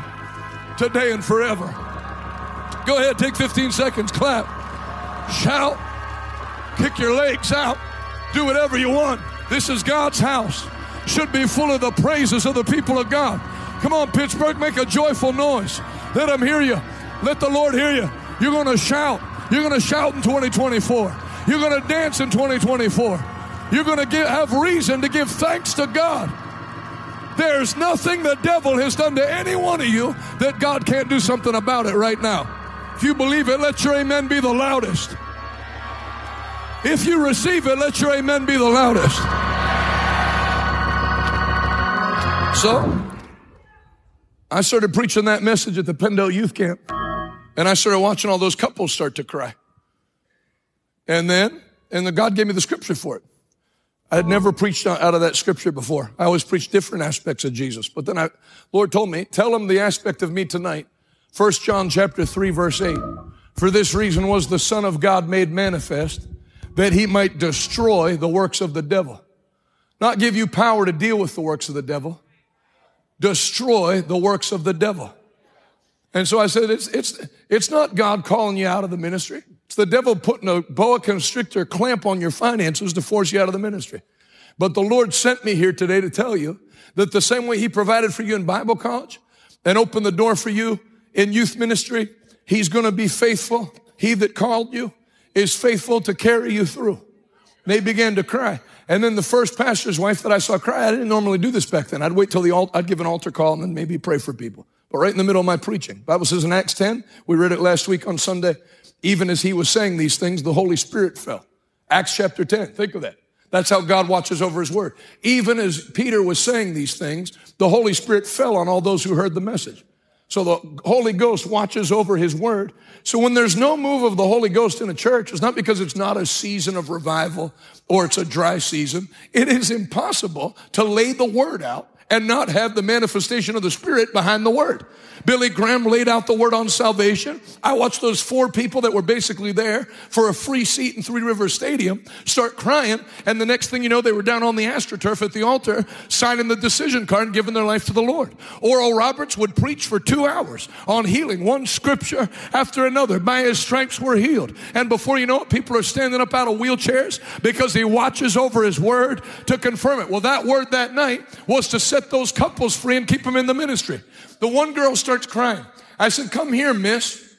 [SPEAKER 2] today, and forever. Go ahead, take 15 seconds, clap, shout, kick your legs out, do whatever you want. This is God's house. Should be full of the praises of the people of God. Come on, Pittsburgh, make a joyful noise. Let them hear you. Let the Lord hear you. You're going to shout. You're going to shout in 2024. You're going to dance in 2024. You're going to give, have reason to give thanks to God. There's nothing the devil has done to any one of you that God can't do something about it right now. If you believe it, let your amen be the loudest. If you receive it, let your amen be the loudest. So, I started preaching that message at the Pendle Youth Camp, and I started watching all those couples start to cry. And then, and the God gave me the scripture for it. I had never preached out of that scripture before. I always preached different aspects of Jesus. But then I, Lord told me, tell them the aspect of me tonight. First John chapter 3 verse 8. For this reason was the Son of God made manifest that he might destroy the works of the devil. Not give you power to deal with the works of the devil. Destroy the works of the devil. And so I said, it's, it's, it's not God calling you out of the ministry. It's the devil putting a boa constrictor clamp on your finances to force you out of the ministry. But the Lord sent me here today to tell you that the same way he provided for you in Bible college and opened the door for you in youth ministry, he's going to be faithful. He that called you is faithful to carry you through. They began to cry. And then the first pastor's wife that I saw cry, I didn't normally do this back then. I'd wait till the altar, I'd give an altar call and then maybe pray for people. But right in the middle of my preaching, Bible says in Acts 10, we read it last week on Sunday, even as he was saying these things, the Holy Spirit fell. Acts chapter 10. Think of that. That's how God watches over his word. Even as Peter was saying these things, the Holy Spirit fell on all those who heard the message. So the Holy Ghost watches over his word. So when there's no move of the Holy Ghost in a church, it's not because it's not a season of revival or it's a dry season. It is impossible to lay the word out and not have the manifestation of the Spirit behind the word. Billy Graham laid out the word on salvation. I watched those four people that were basically there for a free seat in Three River Stadium start crying. And the next thing you know, they were down on the AstroTurf at the altar signing the decision card and giving their life to the Lord. Oral Roberts would preach for two hours on healing, one scripture after another. By his stripes we're healed. And before you know it, people are standing up out of wheelchairs because he watches over his word to confirm it. Well, that word that night was to set those couples free and keep them in the ministry. The one girl starts crying. I said, Come here, miss.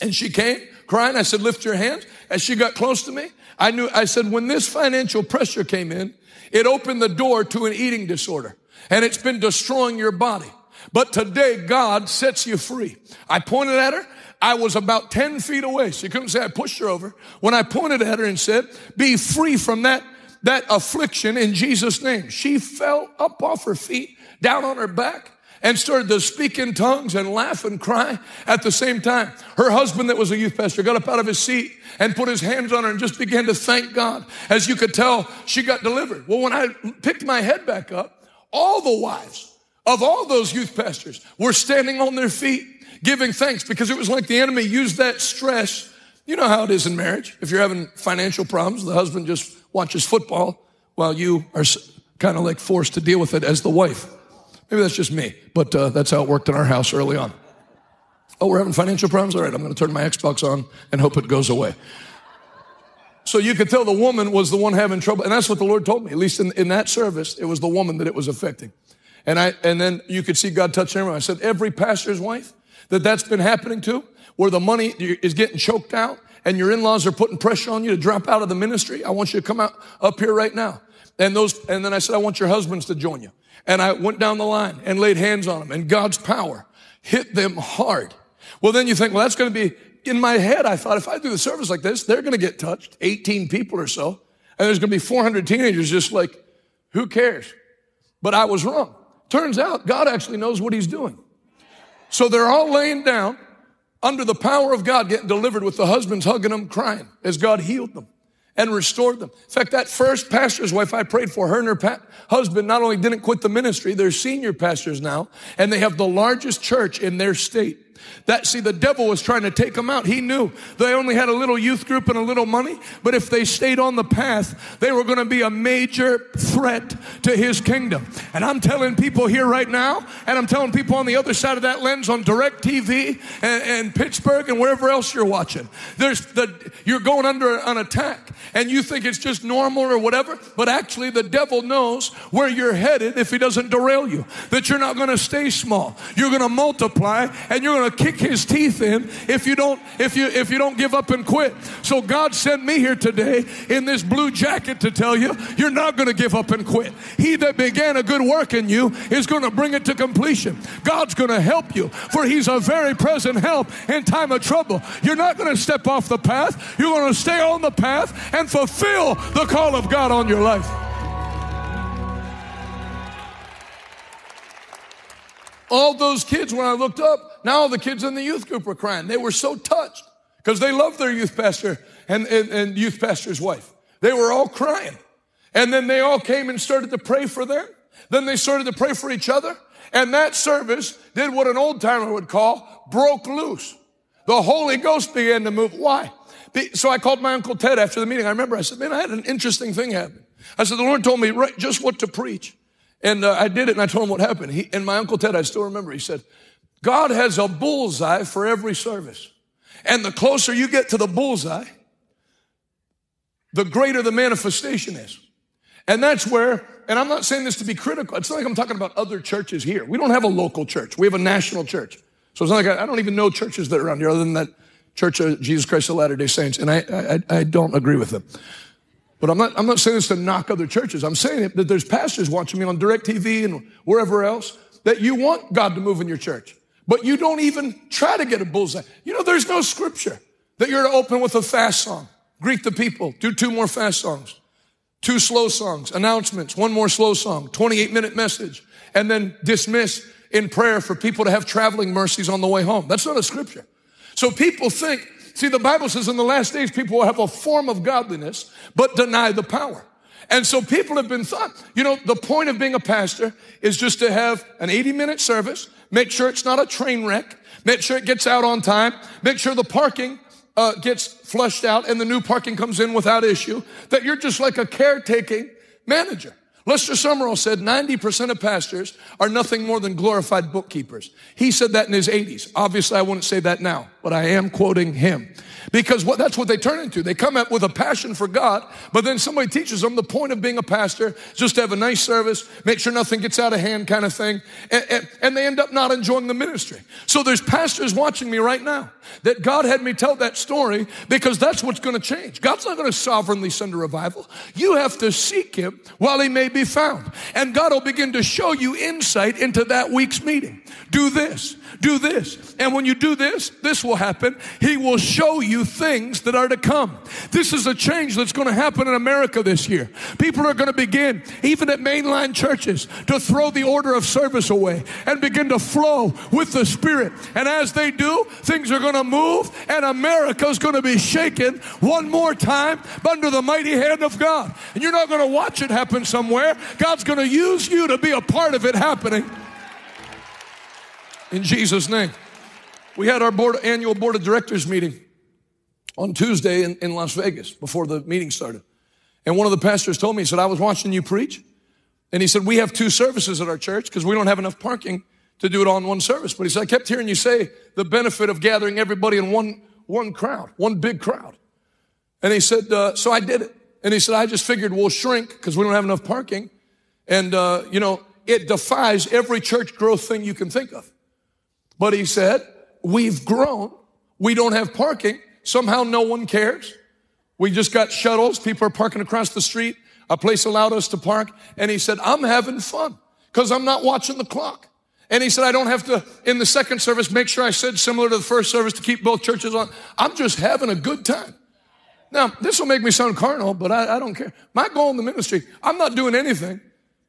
[SPEAKER 2] And she came crying. I said, Lift your hands. As she got close to me, I knew, I said, When this financial pressure came in, it opened the door to an eating disorder and it's been destroying your body. But today, God sets you free. I pointed at her. I was about 10 feet away. She couldn't say I pushed her over. When I pointed at her and said, Be free from that, that affliction in Jesus' name, she fell up off her feet, down on her back and started to speak in tongues and laugh and cry at the same time. Her husband, that was a youth pastor, got up out of his seat and put his hands on her and just began to thank God. As you could tell, she got delivered. Well, when I picked my head back up, all the wives of all those youth pastors were standing on their feet giving thanks because it was like the enemy used that stress. You know how it is in marriage. If you're having financial problems, the husband just watches football while you are kind of like forced to deal with it as the wife. Maybe that's just me, but uh, that's how it worked in our house early on. Oh, we're having financial problems? All right, I'm going to turn my Xbox on and hope it goes away. So you could tell the woman was the one having trouble. And that's what the Lord told me. At least in, in that service, it was the woman that it was affecting. And I, and then you could see God touching everyone. I said, every pastor's wife that that's been happening to, where the money is getting choked out and your in-laws are putting pressure on you to drop out of the ministry. I want you to come out up here right now. And those, and then I said, I want your husbands to join you. And I went down the line and laid hands on them and God's power hit them hard. Well, then you think, well, that's going to be in my head. I thought if I do the service like this, they're going to get touched, 18 people or so. And there's going to be 400 teenagers just like, who cares? But I was wrong. Turns out God actually knows what he's doing. So they're all laying down under the power of God, getting delivered with the husbands hugging them, crying as God healed them and restored them. In fact, that first pastor's wife I prayed for, her and her pa- husband not only didn't quit the ministry, they're senior pastors now, and they have the largest church in their state. That, see, the devil was trying to take them out. He knew they only had a little youth group and a little money, but if they stayed on the path, they were going to be a major threat to his kingdom. And I'm telling people here right now, and I'm telling people on the other side of that lens on DirecTV and, and Pittsburgh and wherever else you're watching, there's the, you're going under an attack and you think it's just normal or whatever, but actually the devil knows where you're headed if he doesn't derail you, that you're not going to stay small. You're going to multiply and you're going going kick his teeth in if you don't if you if you don't give up and quit. So God sent me here today in this blue jacket to tell you you're not going to give up and quit. He that began a good work in you is going to bring it to completion. God's going to help you for he's a very present help in time of trouble. You're not going to step off the path. You're going to stay on the path and fulfill the call of God on your life. All those kids, when I looked up, now the kids in the youth group were crying. They were so touched because they loved their youth pastor and, and, and youth pastor's wife. They were all crying. And then they all came and started to pray for them. Then they started to pray for each other. And that service did what an old timer would call broke loose. The Holy Ghost began to move. Why? So I called my Uncle Ted after the meeting. I remember I said, man, I had an interesting thing happen. I said, the Lord told me right, just what to preach. And uh, I did it and I told him what happened. He, and my Uncle Ted, I still remember, he said, God has a bullseye for every service. And the closer you get to the bullseye, the greater the manifestation is. And that's where, and I'm not saying this to be critical. It's not like I'm talking about other churches here. We don't have a local church. We have a national church. So it's not like I, I don't even know churches that are around here other than that Church of Jesus Christ of Latter-day Saints. And I, I, I don't agree with them. But I'm not, I'm not saying this to knock other churches. I'm saying that there's pastors watching me on DirecTV and wherever else that you want God to move in your church, but you don't even try to get a bullseye. You know, there's no scripture that you're to open with a fast song, greet the people, do two more fast songs, two slow songs, announcements, one more slow song, 28 minute message, and then dismiss in prayer for people to have traveling mercies on the way home. That's not a scripture. So people think See, the Bible says in the last days, people will have a form of godliness, but deny the power. And so people have been thought, you know, the point of being a pastor is just to have an 80 minute service, make sure it's not a train wreck, make sure it gets out on time, make sure the parking uh, gets flushed out and the new parking comes in without issue, that you're just like a caretaking manager. Lester Sumrall said 90% of pastors are nothing more than glorified bookkeepers. He said that in his 80s. Obviously, I wouldn't say that now, but I am quoting him. Because what, that's what they turn into. They come up with a passion for God, but then somebody teaches them the point of being a pastor, just to have a nice service, make sure nothing gets out of hand kind of thing. And, and, and they end up not enjoying the ministry. So there's pastors watching me right now that God had me tell that story because that's what's going to change. God's not going to sovereignly send a revival. You have to seek Him while He may be found. And God will begin to show you insight into that week's meeting. Do this, do this. And when you do this, this will happen. He will show you things that are to come. This is a change that's going to happen in America this year. People are going to begin, even at mainline churches, to throw the order of service away and begin to flow with the Spirit. And as they do, things are going to move and America is going to be shaken one more time under the mighty hand of God. And you're not going to watch it happen somewhere. God's going to use you to be a part of it happening. In Jesus' name. We had our board, annual board of directors meeting on Tuesday in, in Las Vegas before the meeting started. And one of the pastors told me, he said, I was watching you preach. And he said, we have two services at our church because we don't have enough parking to do it on one service. But he said, I kept hearing you say the benefit of gathering everybody in one, one crowd, one big crowd. And he said, uh, so I did it. And he said, I just figured we'll shrink because we don't have enough parking. And, uh, you know, it defies every church growth thing you can think of. But he said, we've grown. We don't have parking. Somehow no one cares. We just got shuttles. People are parking across the street. A place allowed us to park. And he said, I'm having fun because I'm not watching the clock. And he said, I don't have to, in the second service, make sure I said similar to the first service to keep both churches on. I'm just having a good time. Now, this will make me sound carnal, but I, I don't care. My goal in the ministry, I'm not doing anything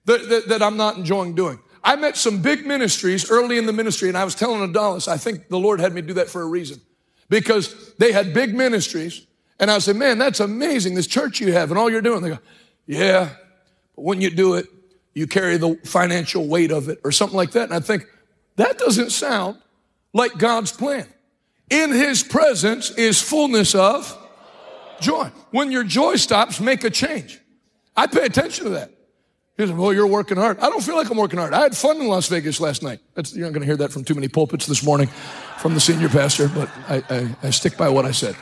[SPEAKER 2] that, that, that I'm not enjoying doing. I met some big ministries early in the ministry, and I was telling Adalis, I think the Lord had me do that for a reason because they had big ministries. And I said, man, that's amazing, this church you have and all you're doing. They go, yeah, but when you do it, you carry the financial weight of it or something like that. And I think that doesn't sound like God's plan. In his presence is fullness of joy. When your joy stops, make a change. I pay attention to that. He said, well, you're working hard. I don't feel like I'm working hard. I had fun in Las Vegas last night. That's, you're not going to hear that from too many pulpits this morning from the senior pastor, but I, I, I stick by what I said.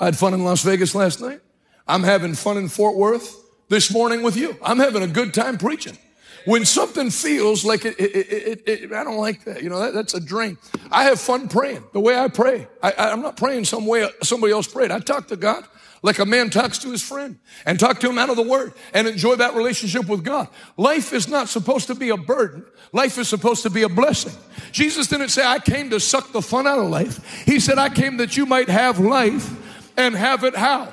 [SPEAKER 2] I had fun in Las Vegas last night. I'm having fun in Fort Worth this morning with you. I'm having a good time preaching. When something feels like it, it, it, it I don't like that. You know, that, that's a drain. I have fun praying the way I pray. I, I'm not praying some way somebody else prayed. I talk to God like a man talks to his friend and talk to him out of the word and enjoy that relationship with God. Life is not supposed to be a burden. Life is supposed to be a blessing. Jesus didn't say, I came to suck the fun out of life. He said, I came that you might have life and have it how?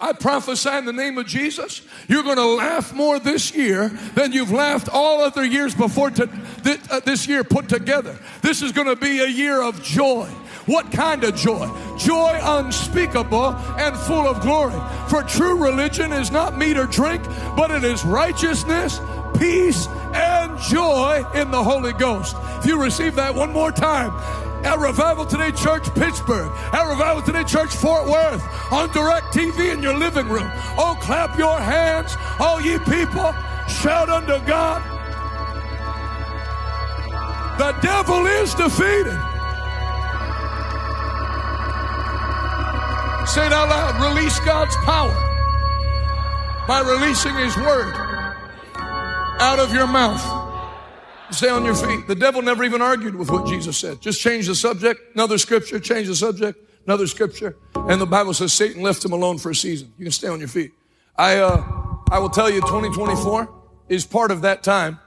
[SPEAKER 2] I prophesy in the name of Jesus, you're going to laugh more this year than you've laughed all other years before to, th- uh, this year put together. This is going to be a year of joy. What kind of joy? Joy unspeakable and full of glory. For true religion is not meat or drink, but it is righteousness, peace, and joy in the Holy Ghost. If you receive that one more time, at Revival Today Church Pittsburgh, at Revival Today Church Fort Worth, on DirecTV in your living room. Oh, clap your hands, all ye people, shout unto God. The devil is defeated. Say it out loud. Release God's power by releasing His word out of your mouth. Stay on your feet. The devil never even argued with what Jesus said. Just change the subject, another scripture, change the subject, another scripture. And the Bible says Satan left him alone for a season. You can stay on your feet. I, uh, I will tell you 2024 is part of that time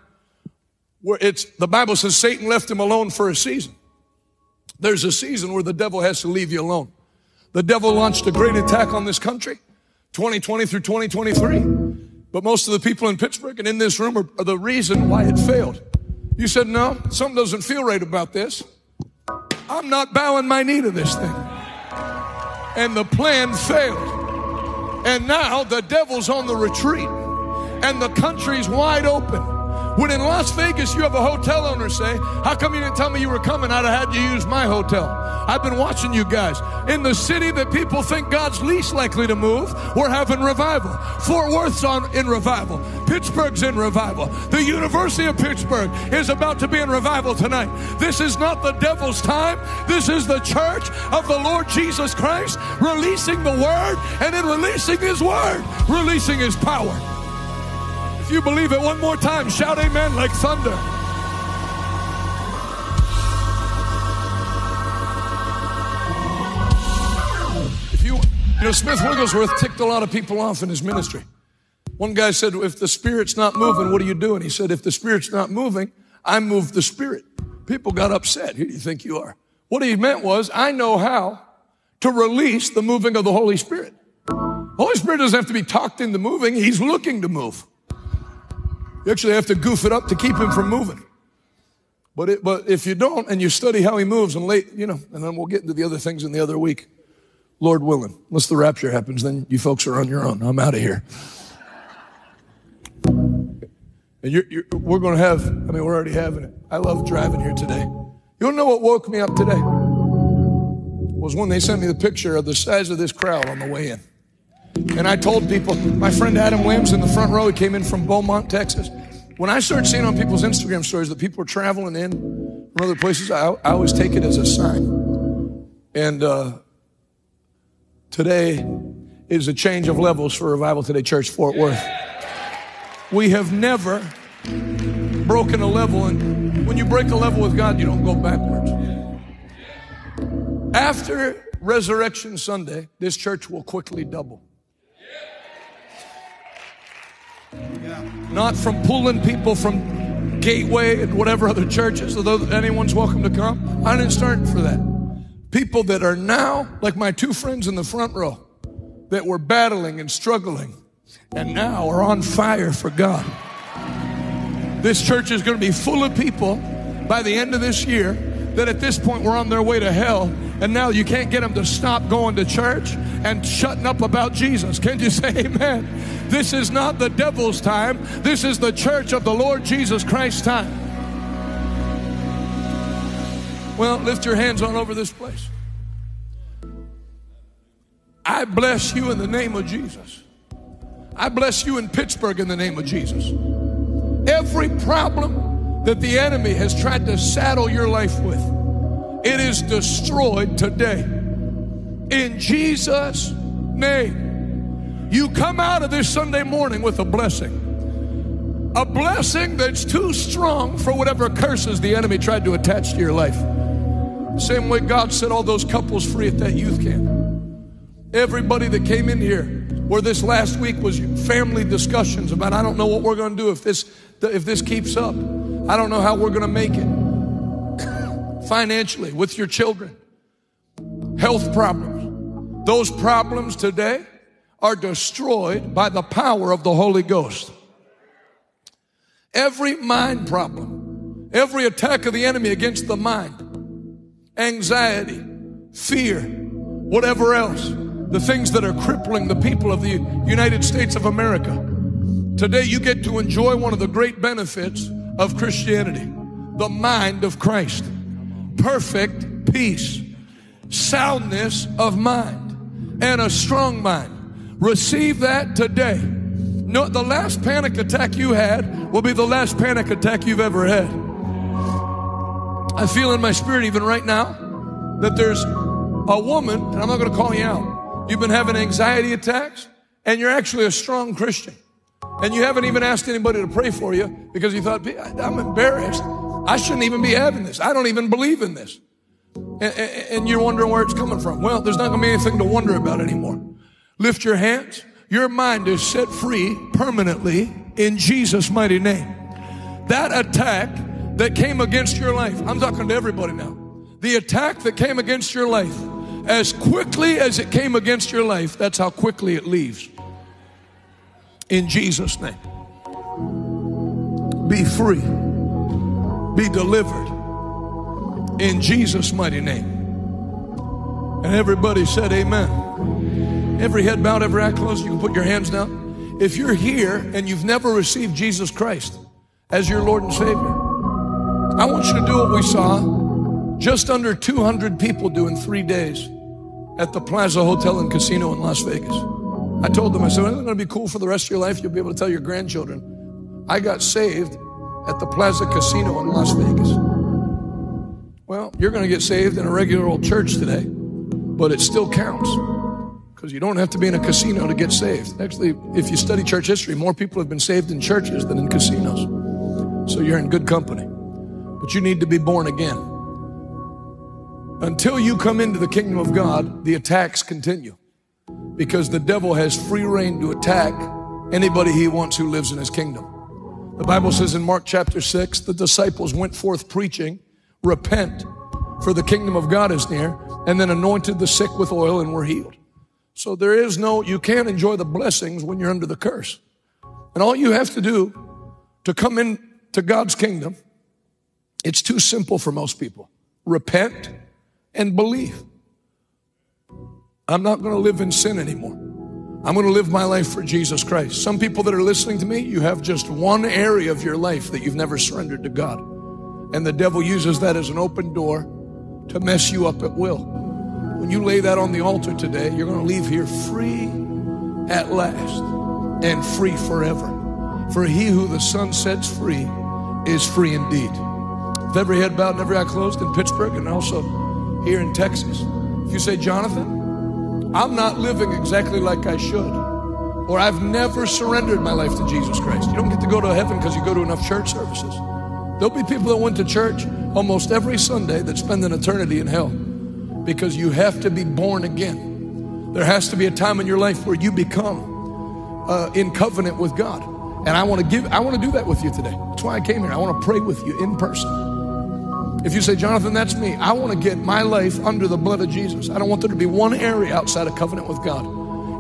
[SPEAKER 2] where it's, the Bible says Satan left him alone for a season. There's a season where the devil has to leave you alone. The devil launched a great attack on this country, 2020 through 2023. But most of the people in Pittsburgh and in this room are, are the reason why it failed. You said, no, something doesn't feel right about this. I'm not bowing my knee to this thing. And the plan failed. And now the devil's on the retreat and the country's wide open. When in Las Vegas, you have a hotel owner say, How come you didn't tell me you were coming? I'd have had you use my hotel. I've been watching you guys. In the city that people think God's least likely to move, we're having revival. Fort Worth's on in revival. Pittsburgh's in revival. The University of Pittsburgh is about to be in revival tonight. This is not the devil's time. This is the church of the Lord Jesus Christ releasing the word and then releasing his word, releasing his power. If you believe it one more time, shout amen like thunder. If you, you know, Smith Wigglesworth ticked a lot of people off in his ministry. One guy said, if the spirit's not moving, what are you doing? He said, if the spirit's not moving, I move the spirit. People got upset. Who do you think you are? What he meant was, I know how to release the moving of the Holy Spirit. The Holy Spirit doesn't have to be talked into moving. He's looking to move. You actually have to goof it up to keep him from moving. But, it, but if you don't and you study how he moves and late, you know, and then we'll get into the other things in the other week, Lord willing, unless the rapture happens, then you folks are on your own. I'm out of here. And you're, you're, we're going to have, I mean, we're already having it. I love driving here today. You don't know what woke me up today? Was when they sent me the picture of the size of this crowd on the way in. And I told people, my friend Adam Williams in the front row, he came in from Beaumont, Texas. When I started seeing on people's Instagram stories that people are traveling in from other places, I, I always take it as a sign. And uh, today is a change of levels for Revival Today Church Fort Worth. We have never broken a level, and when you break a level with God, you don't go backwards. After Resurrection Sunday, this church will quickly double. Not from pulling people from Gateway and whatever other churches, although anyone's welcome to come. I didn't start for that. People that are now, like my two friends in the front row, that were battling and struggling and now are on fire for God. This church is going to be full of people by the end of this year that at this point were on their way to hell and now you can't get them to stop going to church and shutting up about Jesus. Can you say [LAUGHS] amen? This is not the devil's time. This is the church of the Lord Jesus Christ's time. Well, lift your hands on over this place. I bless you in the name of Jesus. I bless you in Pittsburgh in the name of Jesus. Every problem that the enemy has tried to saddle your life with, it is destroyed today. In Jesus' name. You come out of this Sunday morning with a blessing. A blessing that's too strong for whatever curses the enemy tried to attach to your life. Same way God set all those couples free at that youth camp. Everybody that came in here, where this last week was family discussions about, I don't know what we're going to do if this, if this keeps up. I don't know how we're going to make it financially with your children. Health problems. Those problems today are destroyed by the power of the Holy Ghost. Every mind problem, every attack of the enemy against the mind, anxiety, fear, whatever else, the things that are crippling the people of the United States of America. Today, you get to enjoy one of the great benefits of Christianity the mind of Christ, perfect peace, soundness of mind, and a strong mind. Receive that today. No, the last panic attack you had will be the last panic attack you've ever had. I feel in my spirit, even right now, that there's a woman, and I'm not going to call you out You've been having anxiety attacks, and you're actually a strong Christian. And you haven't even asked anybody to pray for you because you thought, I'm embarrassed. I shouldn't even be having this. I don't even believe in this. And, and you're wondering where it's coming from. Well, there's not going to be anything to wonder about anymore. Lift your hands. Your mind is set free permanently in Jesus' mighty name. That attack that came against your life, I'm talking to everybody now. The attack that came against your life as quickly as it came against your life, that's how quickly it leaves. In Jesus' name. Be free. Be delivered. In Jesus' mighty name. And everybody said, Amen. Every head bowed, every eye closed. You can put your hands down. If you're here and you've never received Jesus Christ as your Lord and Savior, I want you to do what we saw just under 200 people do in three days at the Plaza Hotel and Casino in Las Vegas. I told them, I said, isn't it going to be cool for the rest of your life? You'll be able to tell your grandchildren, I got saved at the Plaza Casino in Las Vegas. Well, you're going to get saved in a regular old church today, but it still counts because you don't have to be in a casino to get saved. Actually, if you study church history, more people have been saved in churches than in casinos. So you're in good company. But you need to be born again. Until you come into the kingdom of God, the attacks continue because the devil has free reign to attack anybody he wants who lives in his kingdom. The Bible says in Mark chapter 6, the disciples went forth preaching, repent, for the kingdom of God is near, and then anointed the sick with oil and were healed. So there is no, you can't enjoy the blessings when you're under the curse. And all you have to do to come into God's kingdom, it's too simple for most people. Repent, and believe. I'm not going to live in sin anymore. I'm going to live my life for Jesus Christ. Some people that are listening to me, you have just one area of your life that you've never surrendered to God. And the devil uses that as an open door to mess you up at will. When you lay that on the altar today, you're going to leave here free at last and free forever. For he who the Son sets free is free indeed. With every head bowed and every eye closed in Pittsburgh and also here in Texas. If you say, Jonathan, I'm not living exactly like I should, or I've never surrendered my life to Jesus Christ. You don't get to go to heaven because you go to enough church services. There'll be people that went to church almost every Sunday that spend an eternity in hell because you have to be born again. There has to be a time in your life where you become uh, in covenant with God. And I want to give, I want to do that with you today. That's why I came here. I want to pray with you in person. If you say, Jonathan, that's me, I want to get my life under the blood of Jesus. I don't want there to be one area outside of covenant with God.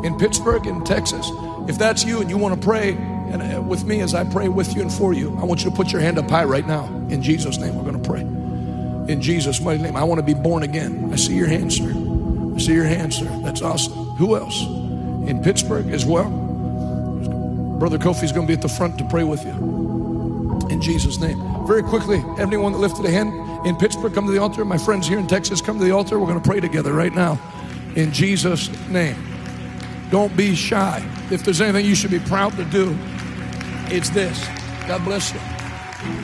[SPEAKER 2] In Pittsburgh, in Texas, if that's you and you want to pray and uh, with me as I pray with you and for you, I want you to put your hand up high right now. In Jesus' name, we're going to pray. In Jesus' mighty name, I want to be born again. I see your hand, sir. I see your hand, sir. That's awesome. Who else? In Pittsburgh as well? Brother Kofi's going to be at the front to pray with you. In Jesus' name. Very quickly, anyone that lifted a hand, in Pittsburgh, come to the altar. My friends here in Texas, come to the altar. We're going to pray together right now in Jesus' name. Don't be shy. If there's anything you should be proud to do, it's this. God bless you.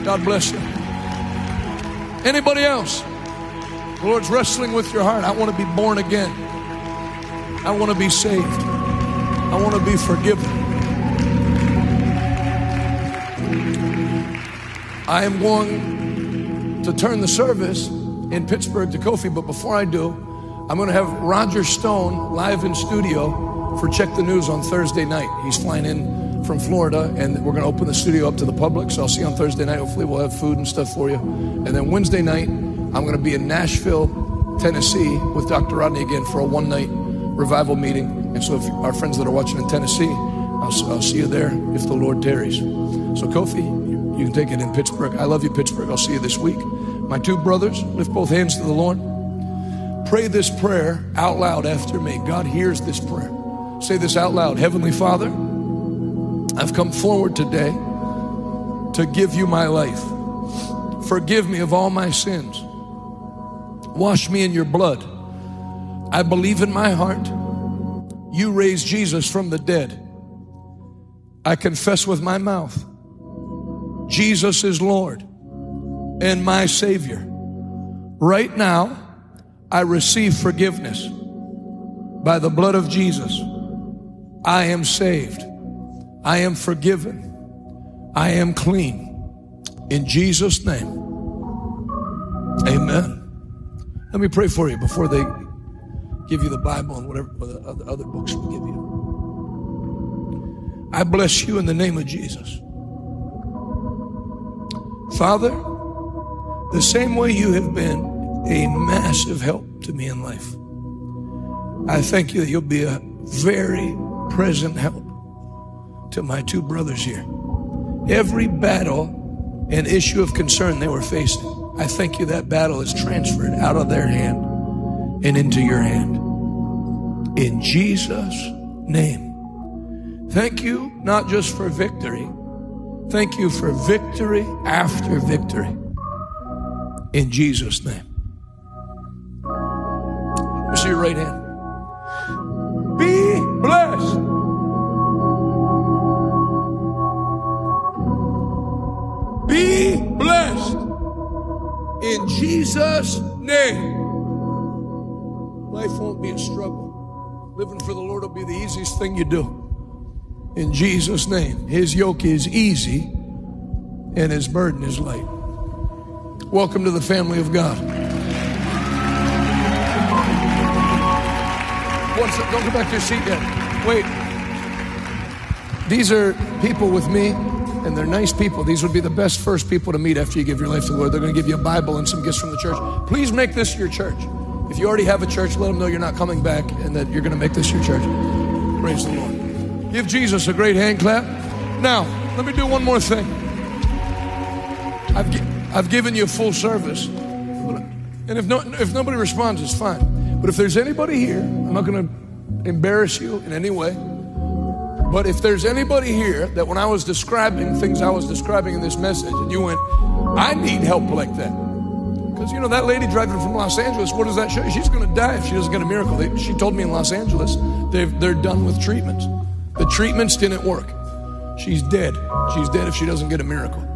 [SPEAKER 2] God bless you. Anybody else? The Lord's wrestling with your heart. I want to be born again. I want to be saved. I want to be forgiven. I am going to turn the service in Pittsburgh to Kofi, but before I do, I'm going to have Roger Stone live in studio for Check the News on Thursday night. He's flying in from Florida, and we're going to open the studio up to the public. So I'll see you on Thursday night. Hopefully, we'll have food and stuff for you. And then Wednesday night, I'm going to be in Nashville, Tennessee with Dr. Rodney again for a one night revival meeting. And so, if our friends that are watching in Tennessee, I'll, I'll see you there if the Lord tarries. So, Kofi, you, you can take it in Pittsburgh. I love you, Pittsburgh. I'll see you this week. My two brothers, lift both hands to the Lord. Pray this prayer out loud after me. God hears this prayer. Say this out loud Heavenly Father, I've come forward today to give you my life. Forgive me of all my sins. Wash me in your blood. I believe in my heart you raised Jesus from the dead. I confess with my mouth Jesus is Lord and my Savior. Right now, I receive forgiveness by the blood of Jesus. I am saved. I am forgiven. I am clean. In Jesus' name. Amen. Let me pray for you before they give you the Bible and whatever other, other books we give you. I bless you in the name of Jesus. Father, the same way you have been a massive help to me in life, I thank you that you'll be a very present help to my two brothers here. Every battle and issue of concern they were facing, I thank you that battle is transferred out of their hand and into your hand. In Jesus' name. Thank you not just for victory, thank you for victory after victory. In Jesus' name. See your right hand. Be blessed. Be blessed in Jesus' name. Life won't be a struggle. Living for the Lord will be the easiest thing you do. In Jesus' name. His yoke is easy and his burden is light. Welcome to the family of God. One sec- don't go back to your seat yet. Wait. These are people with me, and they're nice people. These would be the best first people to meet after you give your life to the Lord. They're going to give you a Bible and some gifts from the church. Please make this your church. If you already have a church, let them know you're not coming back and that you're going to make this your church. Praise the Lord. Give Jesus a great hand clap. Now, let me do one more thing. I've, I've given you full service. And if, no, if nobody responds, it's fine. But if there's anybody here, I'm not going to embarrass you in any way. But if there's anybody here that when I was describing things I was describing in this message, and you went, I need help like that. Because, you know, that lady driving from Los Angeles, what does that show? She's going to die if she doesn't get a miracle. They, she told me in Los Angeles, they've, they're done with treatments. The treatments didn't work. She's dead. She's dead if she doesn't get a miracle.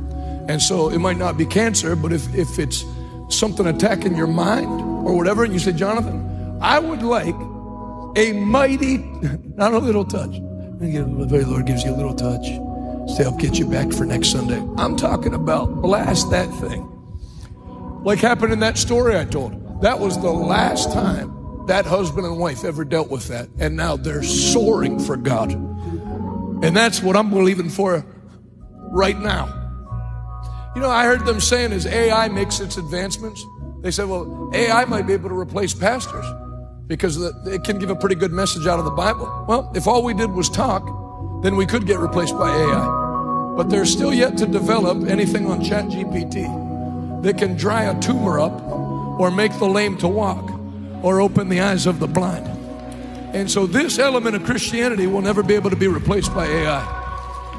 [SPEAKER 2] And so it might not be cancer, but if, if it's something attacking your mind or whatever, and you say, Jonathan, I would like a mighty, [LAUGHS] not a little touch. The very Lord gives you a little touch to help get you back for next Sunday. I'm talking about blast that thing. Like happened in that story I told. That was the last time that husband and wife ever dealt with that. And now they're soaring for God. And that's what I'm believing for right now. You know, I heard them saying as AI makes its advancements, they said, well, AI might be able to replace pastors because it can give a pretty good message out of the Bible. Well, if all we did was talk, then we could get replaced by AI. But they're still yet to develop anything on ChatGPT that can dry a tumor up or make the lame to walk or open the eyes of the blind. And so this element of Christianity will never be able to be replaced by AI.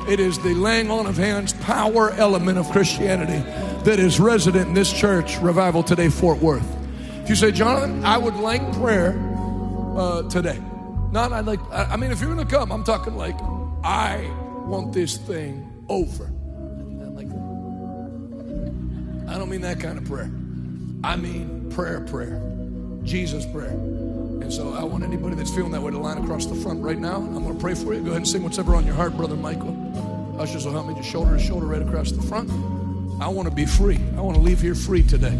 [SPEAKER 2] It is the laying on of hands power element of Christianity that is resident in this church, Revival Today, Fort Worth. If you say, Jonathan, I would like prayer uh, today. Not, I'd like, I mean, if you're going to come, I'm talking like, I want this thing over. Like. I don't mean that kind of prayer. I mean prayer, prayer. Jesus prayer. And so I want anybody that's feeling that way to line across the front right now. I'm going to pray for you. Go ahead and sing what's ever on your heart, Brother Michael. Ushers will help me just shoulder to shoulder right across the front. I want to be free. I want to leave here free today.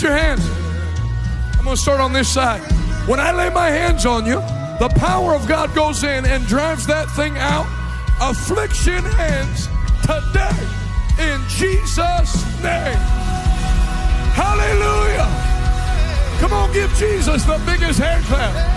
[SPEAKER 2] Lift your hands. I'm going to start on this side. When I lay my hands on you, the power of God goes in and drives that thing out. Affliction ends today in Jesus' name. Hallelujah. Come on, give Jesus the biggest hand clap.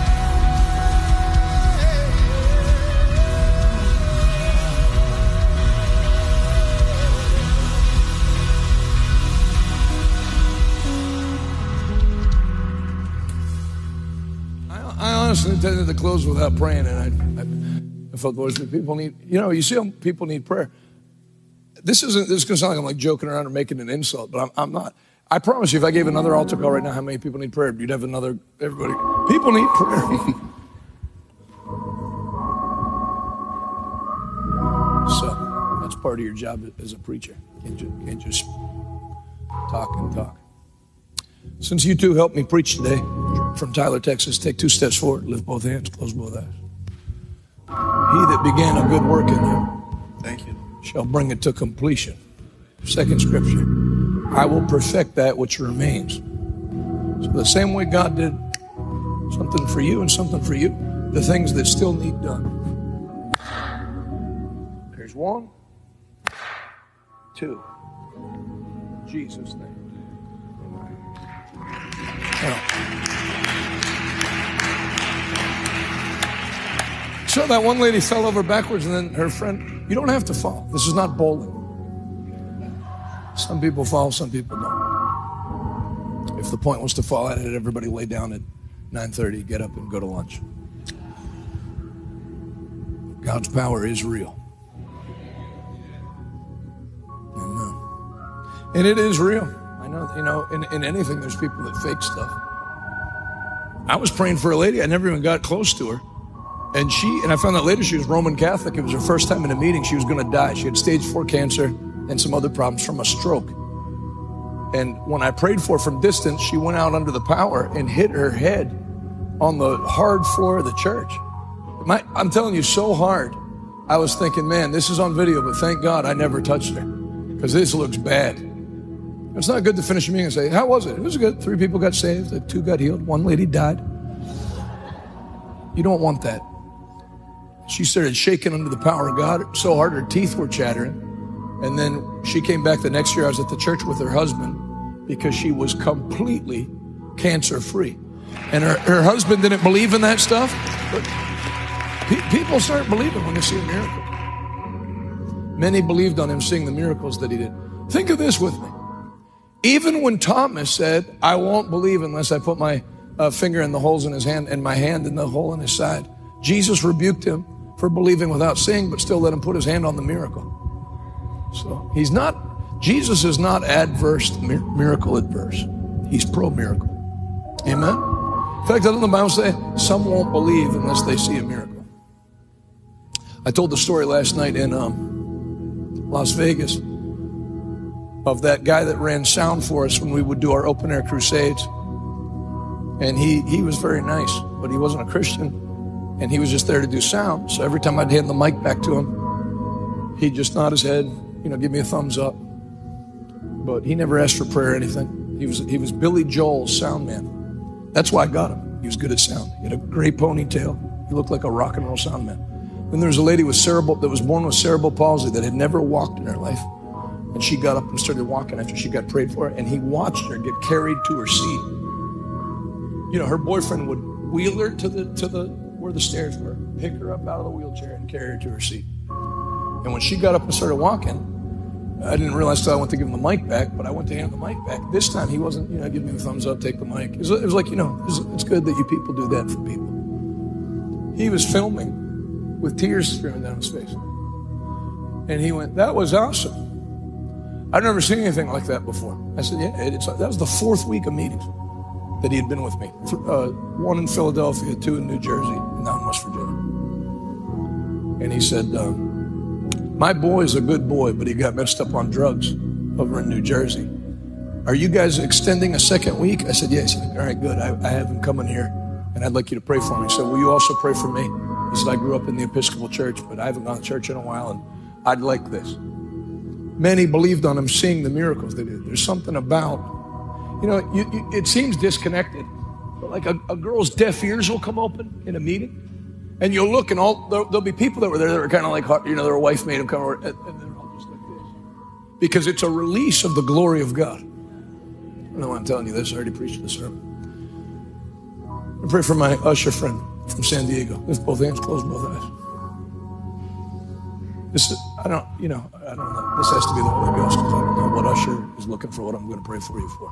[SPEAKER 2] Honestly intended to close without praying, and I, I, I felt the Lord people need, you know, you see how people need prayer. This isn't, this is going to sound like I'm like joking around or making an insult, but I'm, I'm not. I promise you, if I gave another altar call right now, how many people need prayer? You'd have another, everybody. People need prayer. [LAUGHS] so that's part of your job as a preacher. Can't just, can't just talk and talk. Since you two helped me preach today from Tyler, Texas, take two steps forward, lift both hands, close both eyes. He that began a good work in you
[SPEAKER 4] Thank you.
[SPEAKER 2] shall bring it to completion. Second scripture, I will perfect that which remains. So, the same way God did something for you and something for you, the things that still need done. There's one, two. In Jesus' name. So that one lady fell over backwards, and then her friend, you don't have to fall. This is not bowling. Some people fall, some people don't. If the point was to fall at it, everybody lay down at 9:30, get up and go to lunch. God's power is real. Amen. And it is real. Know, you know, in, in anything, there's people that fake stuff. I was praying for a lady, I never even got close to her. And she, and I found out later she was Roman Catholic. It was her first time in a meeting. She was going to die. She had stage four cancer and some other problems from a stroke. And when I prayed for her from distance, she went out under the power and hit her head on the hard floor of the church. My, I'm telling you, so hard. I was thinking, man, this is on video, but thank God I never touched her because this looks bad. It's not good to finish a meeting and say, How was it? It was good. Three people got saved, two got healed, one lady died. You don't want that. She started shaking under the power of God so hard her teeth were chattering. And then she came back the next year. I was at the church with her husband because she was completely cancer free. And her, her husband didn't believe in that stuff. But pe- people start believing when they see a miracle. Many believed on him seeing the miracles that he did. Think of this with me. Even when Thomas said, I won't believe unless I put my uh, finger in the holes in his hand and my hand in the hole in his side, Jesus rebuked him for believing without seeing, but still let him put his hand on the miracle. So he's not, Jesus is not adverse miracle adverse. He's pro miracle. Amen? In fact, doesn't know the Bible say some won't believe unless they see a miracle? I told the story last night in um, Las Vegas of that guy that ran sound for us when we would do our open air crusades. And he, he was very nice, but he wasn't a Christian. And he was just there to do sound. So every time I'd hand the mic back to him, he'd just nod his head, you know, give me a thumbs up. But he never asked for prayer or anything. He was, he was Billy Joel's sound man. That's why I got him. He was good at sound. He had a gray ponytail. He looked like a rock and roll sound man. Then there was a lady with cerebral, that was born with cerebral palsy that had never walked in her life. And she got up and started walking after she got prayed for, and he watched her get carried to her seat. you know, her boyfriend would wheel her to the to the where the stairs were, pick her up out of the wheelchair and carry her to her seat. And when she got up and started walking, I didn't realize till I went to give him the mic back, but I went to hand the mic back. This time he wasn't, you know, giving me the thumbs up, take the mic. It was, it was like, you know, it's, it's good that you people do that for people. He was filming with tears streaming down his face. And he went, That was awesome. I've never seen anything like that before. I said, Yeah, it's, that was the fourth week of meetings that he had been with me. Uh, one in Philadelphia, two in New Jersey, and now in West Virginia. And he said, um, My boy's a good boy, but he got messed up on drugs over in New Jersey. Are you guys extending a second week? I said, Yes. Yeah. All right, good. I, I have him coming here, and I'd like you to pray for me. He said, Will you also pray for me? He said, I grew up in the Episcopal Church, but I haven't gone to church in a while, and I'd like this. Many believed on him seeing the miracles they did. There's something about you know, you, you, it seems disconnected, but like a, a, girl's deaf ears will come open in a meeting, and you'll look, and all there'll, there'll be people that were there that were kind of like, you know, their wife made them come over, and, and they're all just like this, because it's a release of the glory of God. I know I'm telling you this. I already preached the sermon. I pray for my usher friend from San Diego. Lift both hands, close both eyes. This is, I don't, you know, I don't know. This has to be the Holy Ghost because I don't know what usher is looking for, what I'm going to pray for you for.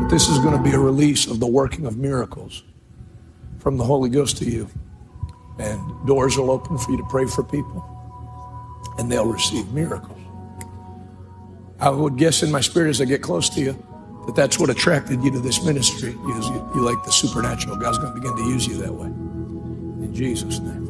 [SPEAKER 2] But this is going to be a release of the working of miracles from the Holy Ghost to you. And doors will open for you to pray for people, and they'll receive miracles. I would guess in my spirit as I get close to you that that's what attracted you to this ministry because you, you like the supernatural. God's going to begin to use you that way. In Jesus' name.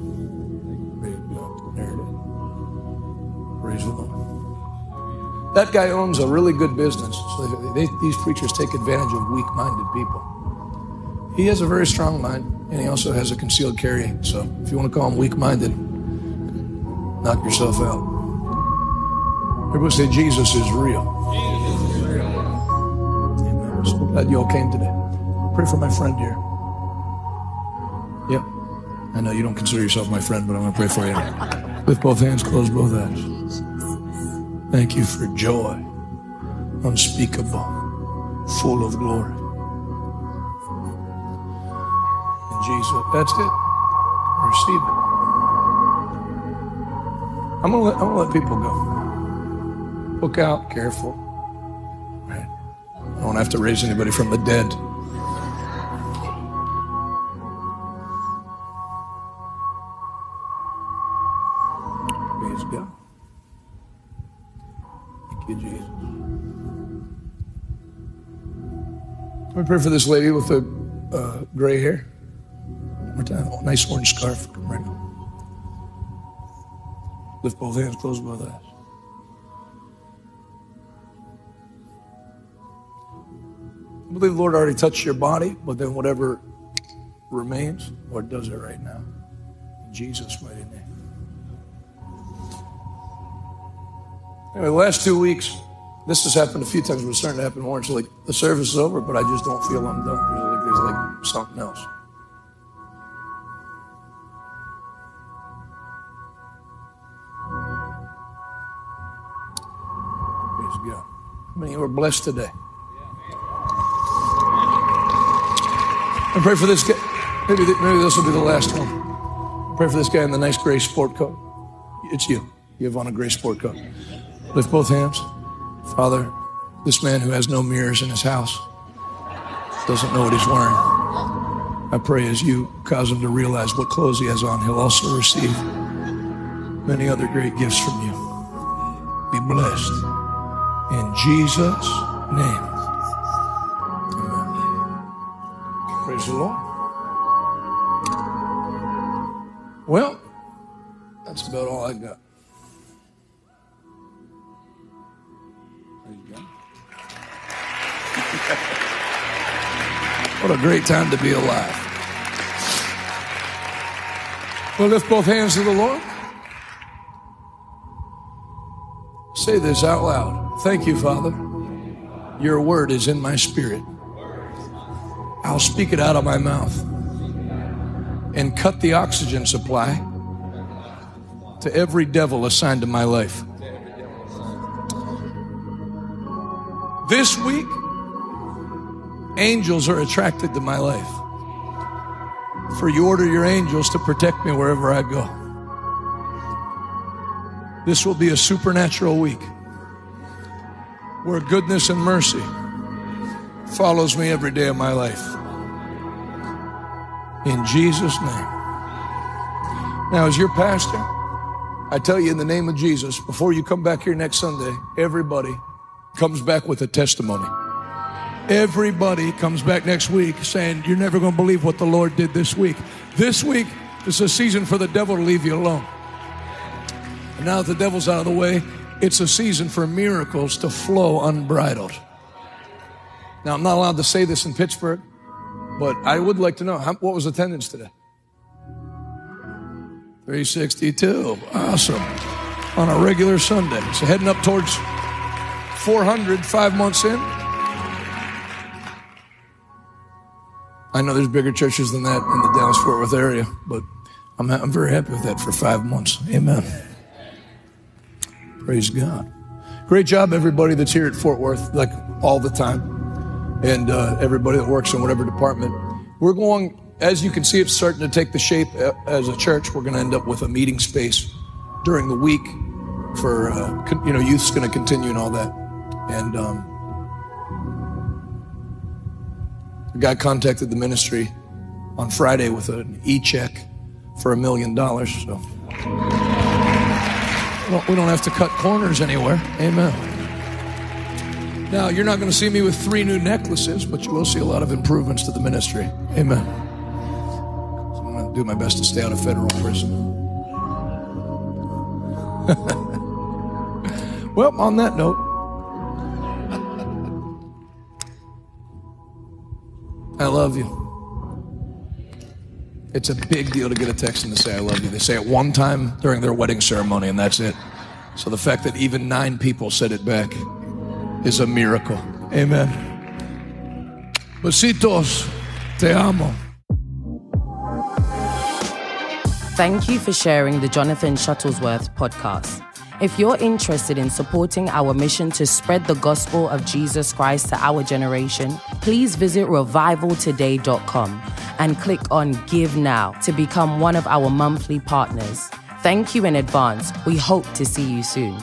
[SPEAKER 2] Praise the Lord. That guy owns a really good business. So they, these preachers take advantage of weak minded people. He has a very strong mind, and he also has a concealed carry. So if you want to call him weak minded, knock yourself out. Everybody say, Jesus is real. Amen. So glad you all came today. Pray for my friend here. Yep. I know you don't consider yourself my friend, but I'm going to pray for you. With both hands, close both eyes. Thank you for joy, unspeakable, full of glory. And Jesus, that's it. Receive it. I'm gonna let, I'm gonna let people go. Look out, careful. Right. I don't have to raise anybody from the dead. Let me pray for this lady with the uh, gray hair. One more time. Oh, nice orange scarf. Right now. Lift both hands, close both eyes. I believe the Lord already touched your body, but then whatever remains, Lord does it right now. In Jesus' mighty name. Anyway, the last two weeks, this has happened a few times, it's starting to happen more. It's like the service is over, but I just don't feel I'm done. There's like, there's like something else. Praise God. Many of you are blessed today? And pray for this guy. Maybe, maybe this will be the last one. Pray for this guy in the nice gray sport coat. It's you. You have on a gray sport coat. Lift both hands. Father, this man who has no mirrors in his house doesn't know what he's wearing. I pray as you cause him to realize what clothes he has on, he'll also receive many other great gifts from you. Be blessed. In Jesus' name. Amen. Praise the Lord. Well, that's about all I got. What a great time to be alive. We'll lift both hands to the Lord. Say this out loud. Thank you, Father. Your word is in my spirit. I'll speak it out of my mouth and cut the oxygen supply to every devil assigned to my life. This week, angels are attracted to my life. For you order your angels to protect me wherever I go. This will be a supernatural week where goodness and mercy follows me every day of my life. In Jesus' name. Now, as your pastor, I tell you in the name of Jesus, before you come back here next Sunday, everybody comes back with a testimony. Everybody comes back next week saying, You're never going to believe what the Lord did this week. This week is a season for the devil to leave you alone. And now that the devil's out of the way, it's a season for miracles to flow unbridled. Now, I'm not allowed to say this in Pittsburgh, but I would like to know how, what was attendance today? 362. Awesome. On a regular Sunday. So heading up towards 400 five months in. I know there's bigger churches than that in the Dallas Fort Worth area, but I'm, I'm very happy with that for five months. Amen. Praise God. Great job, everybody that's here at Fort Worth, like all the time, and uh, everybody that works in whatever department. We're going, as you can see, it's starting to take the shape uh, as a church. We're going to end up with a meeting space during the week for, uh, con- you know, youth's going to continue and all that. And um, a guy contacted the ministry on Friday with an e check for a million dollars. So. We don't have to cut corners anywhere. Amen. Now, you're not going to see me with three new necklaces, but you will see a lot of improvements to the ministry. Amen. So I'm going to do my best to stay out of federal prison. [LAUGHS] well, on that note, I love you. It's a big deal to get a text and to say I love you. They say it one time during their wedding ceremony, and that's it. So the fact that even nine people said it back is a miracle. Amen. Besitos, te amo.
[SPEAKER 1] Thank you for sharing the Jonathan Shuttlesworth podcast. If you're interested in supporting our mission to spread the gospel of Jesus Christ to our generation, please visit revivaltoday.com and click on Give Now to become one of our monthly partners. Thank you in advance. We hope to see you soon.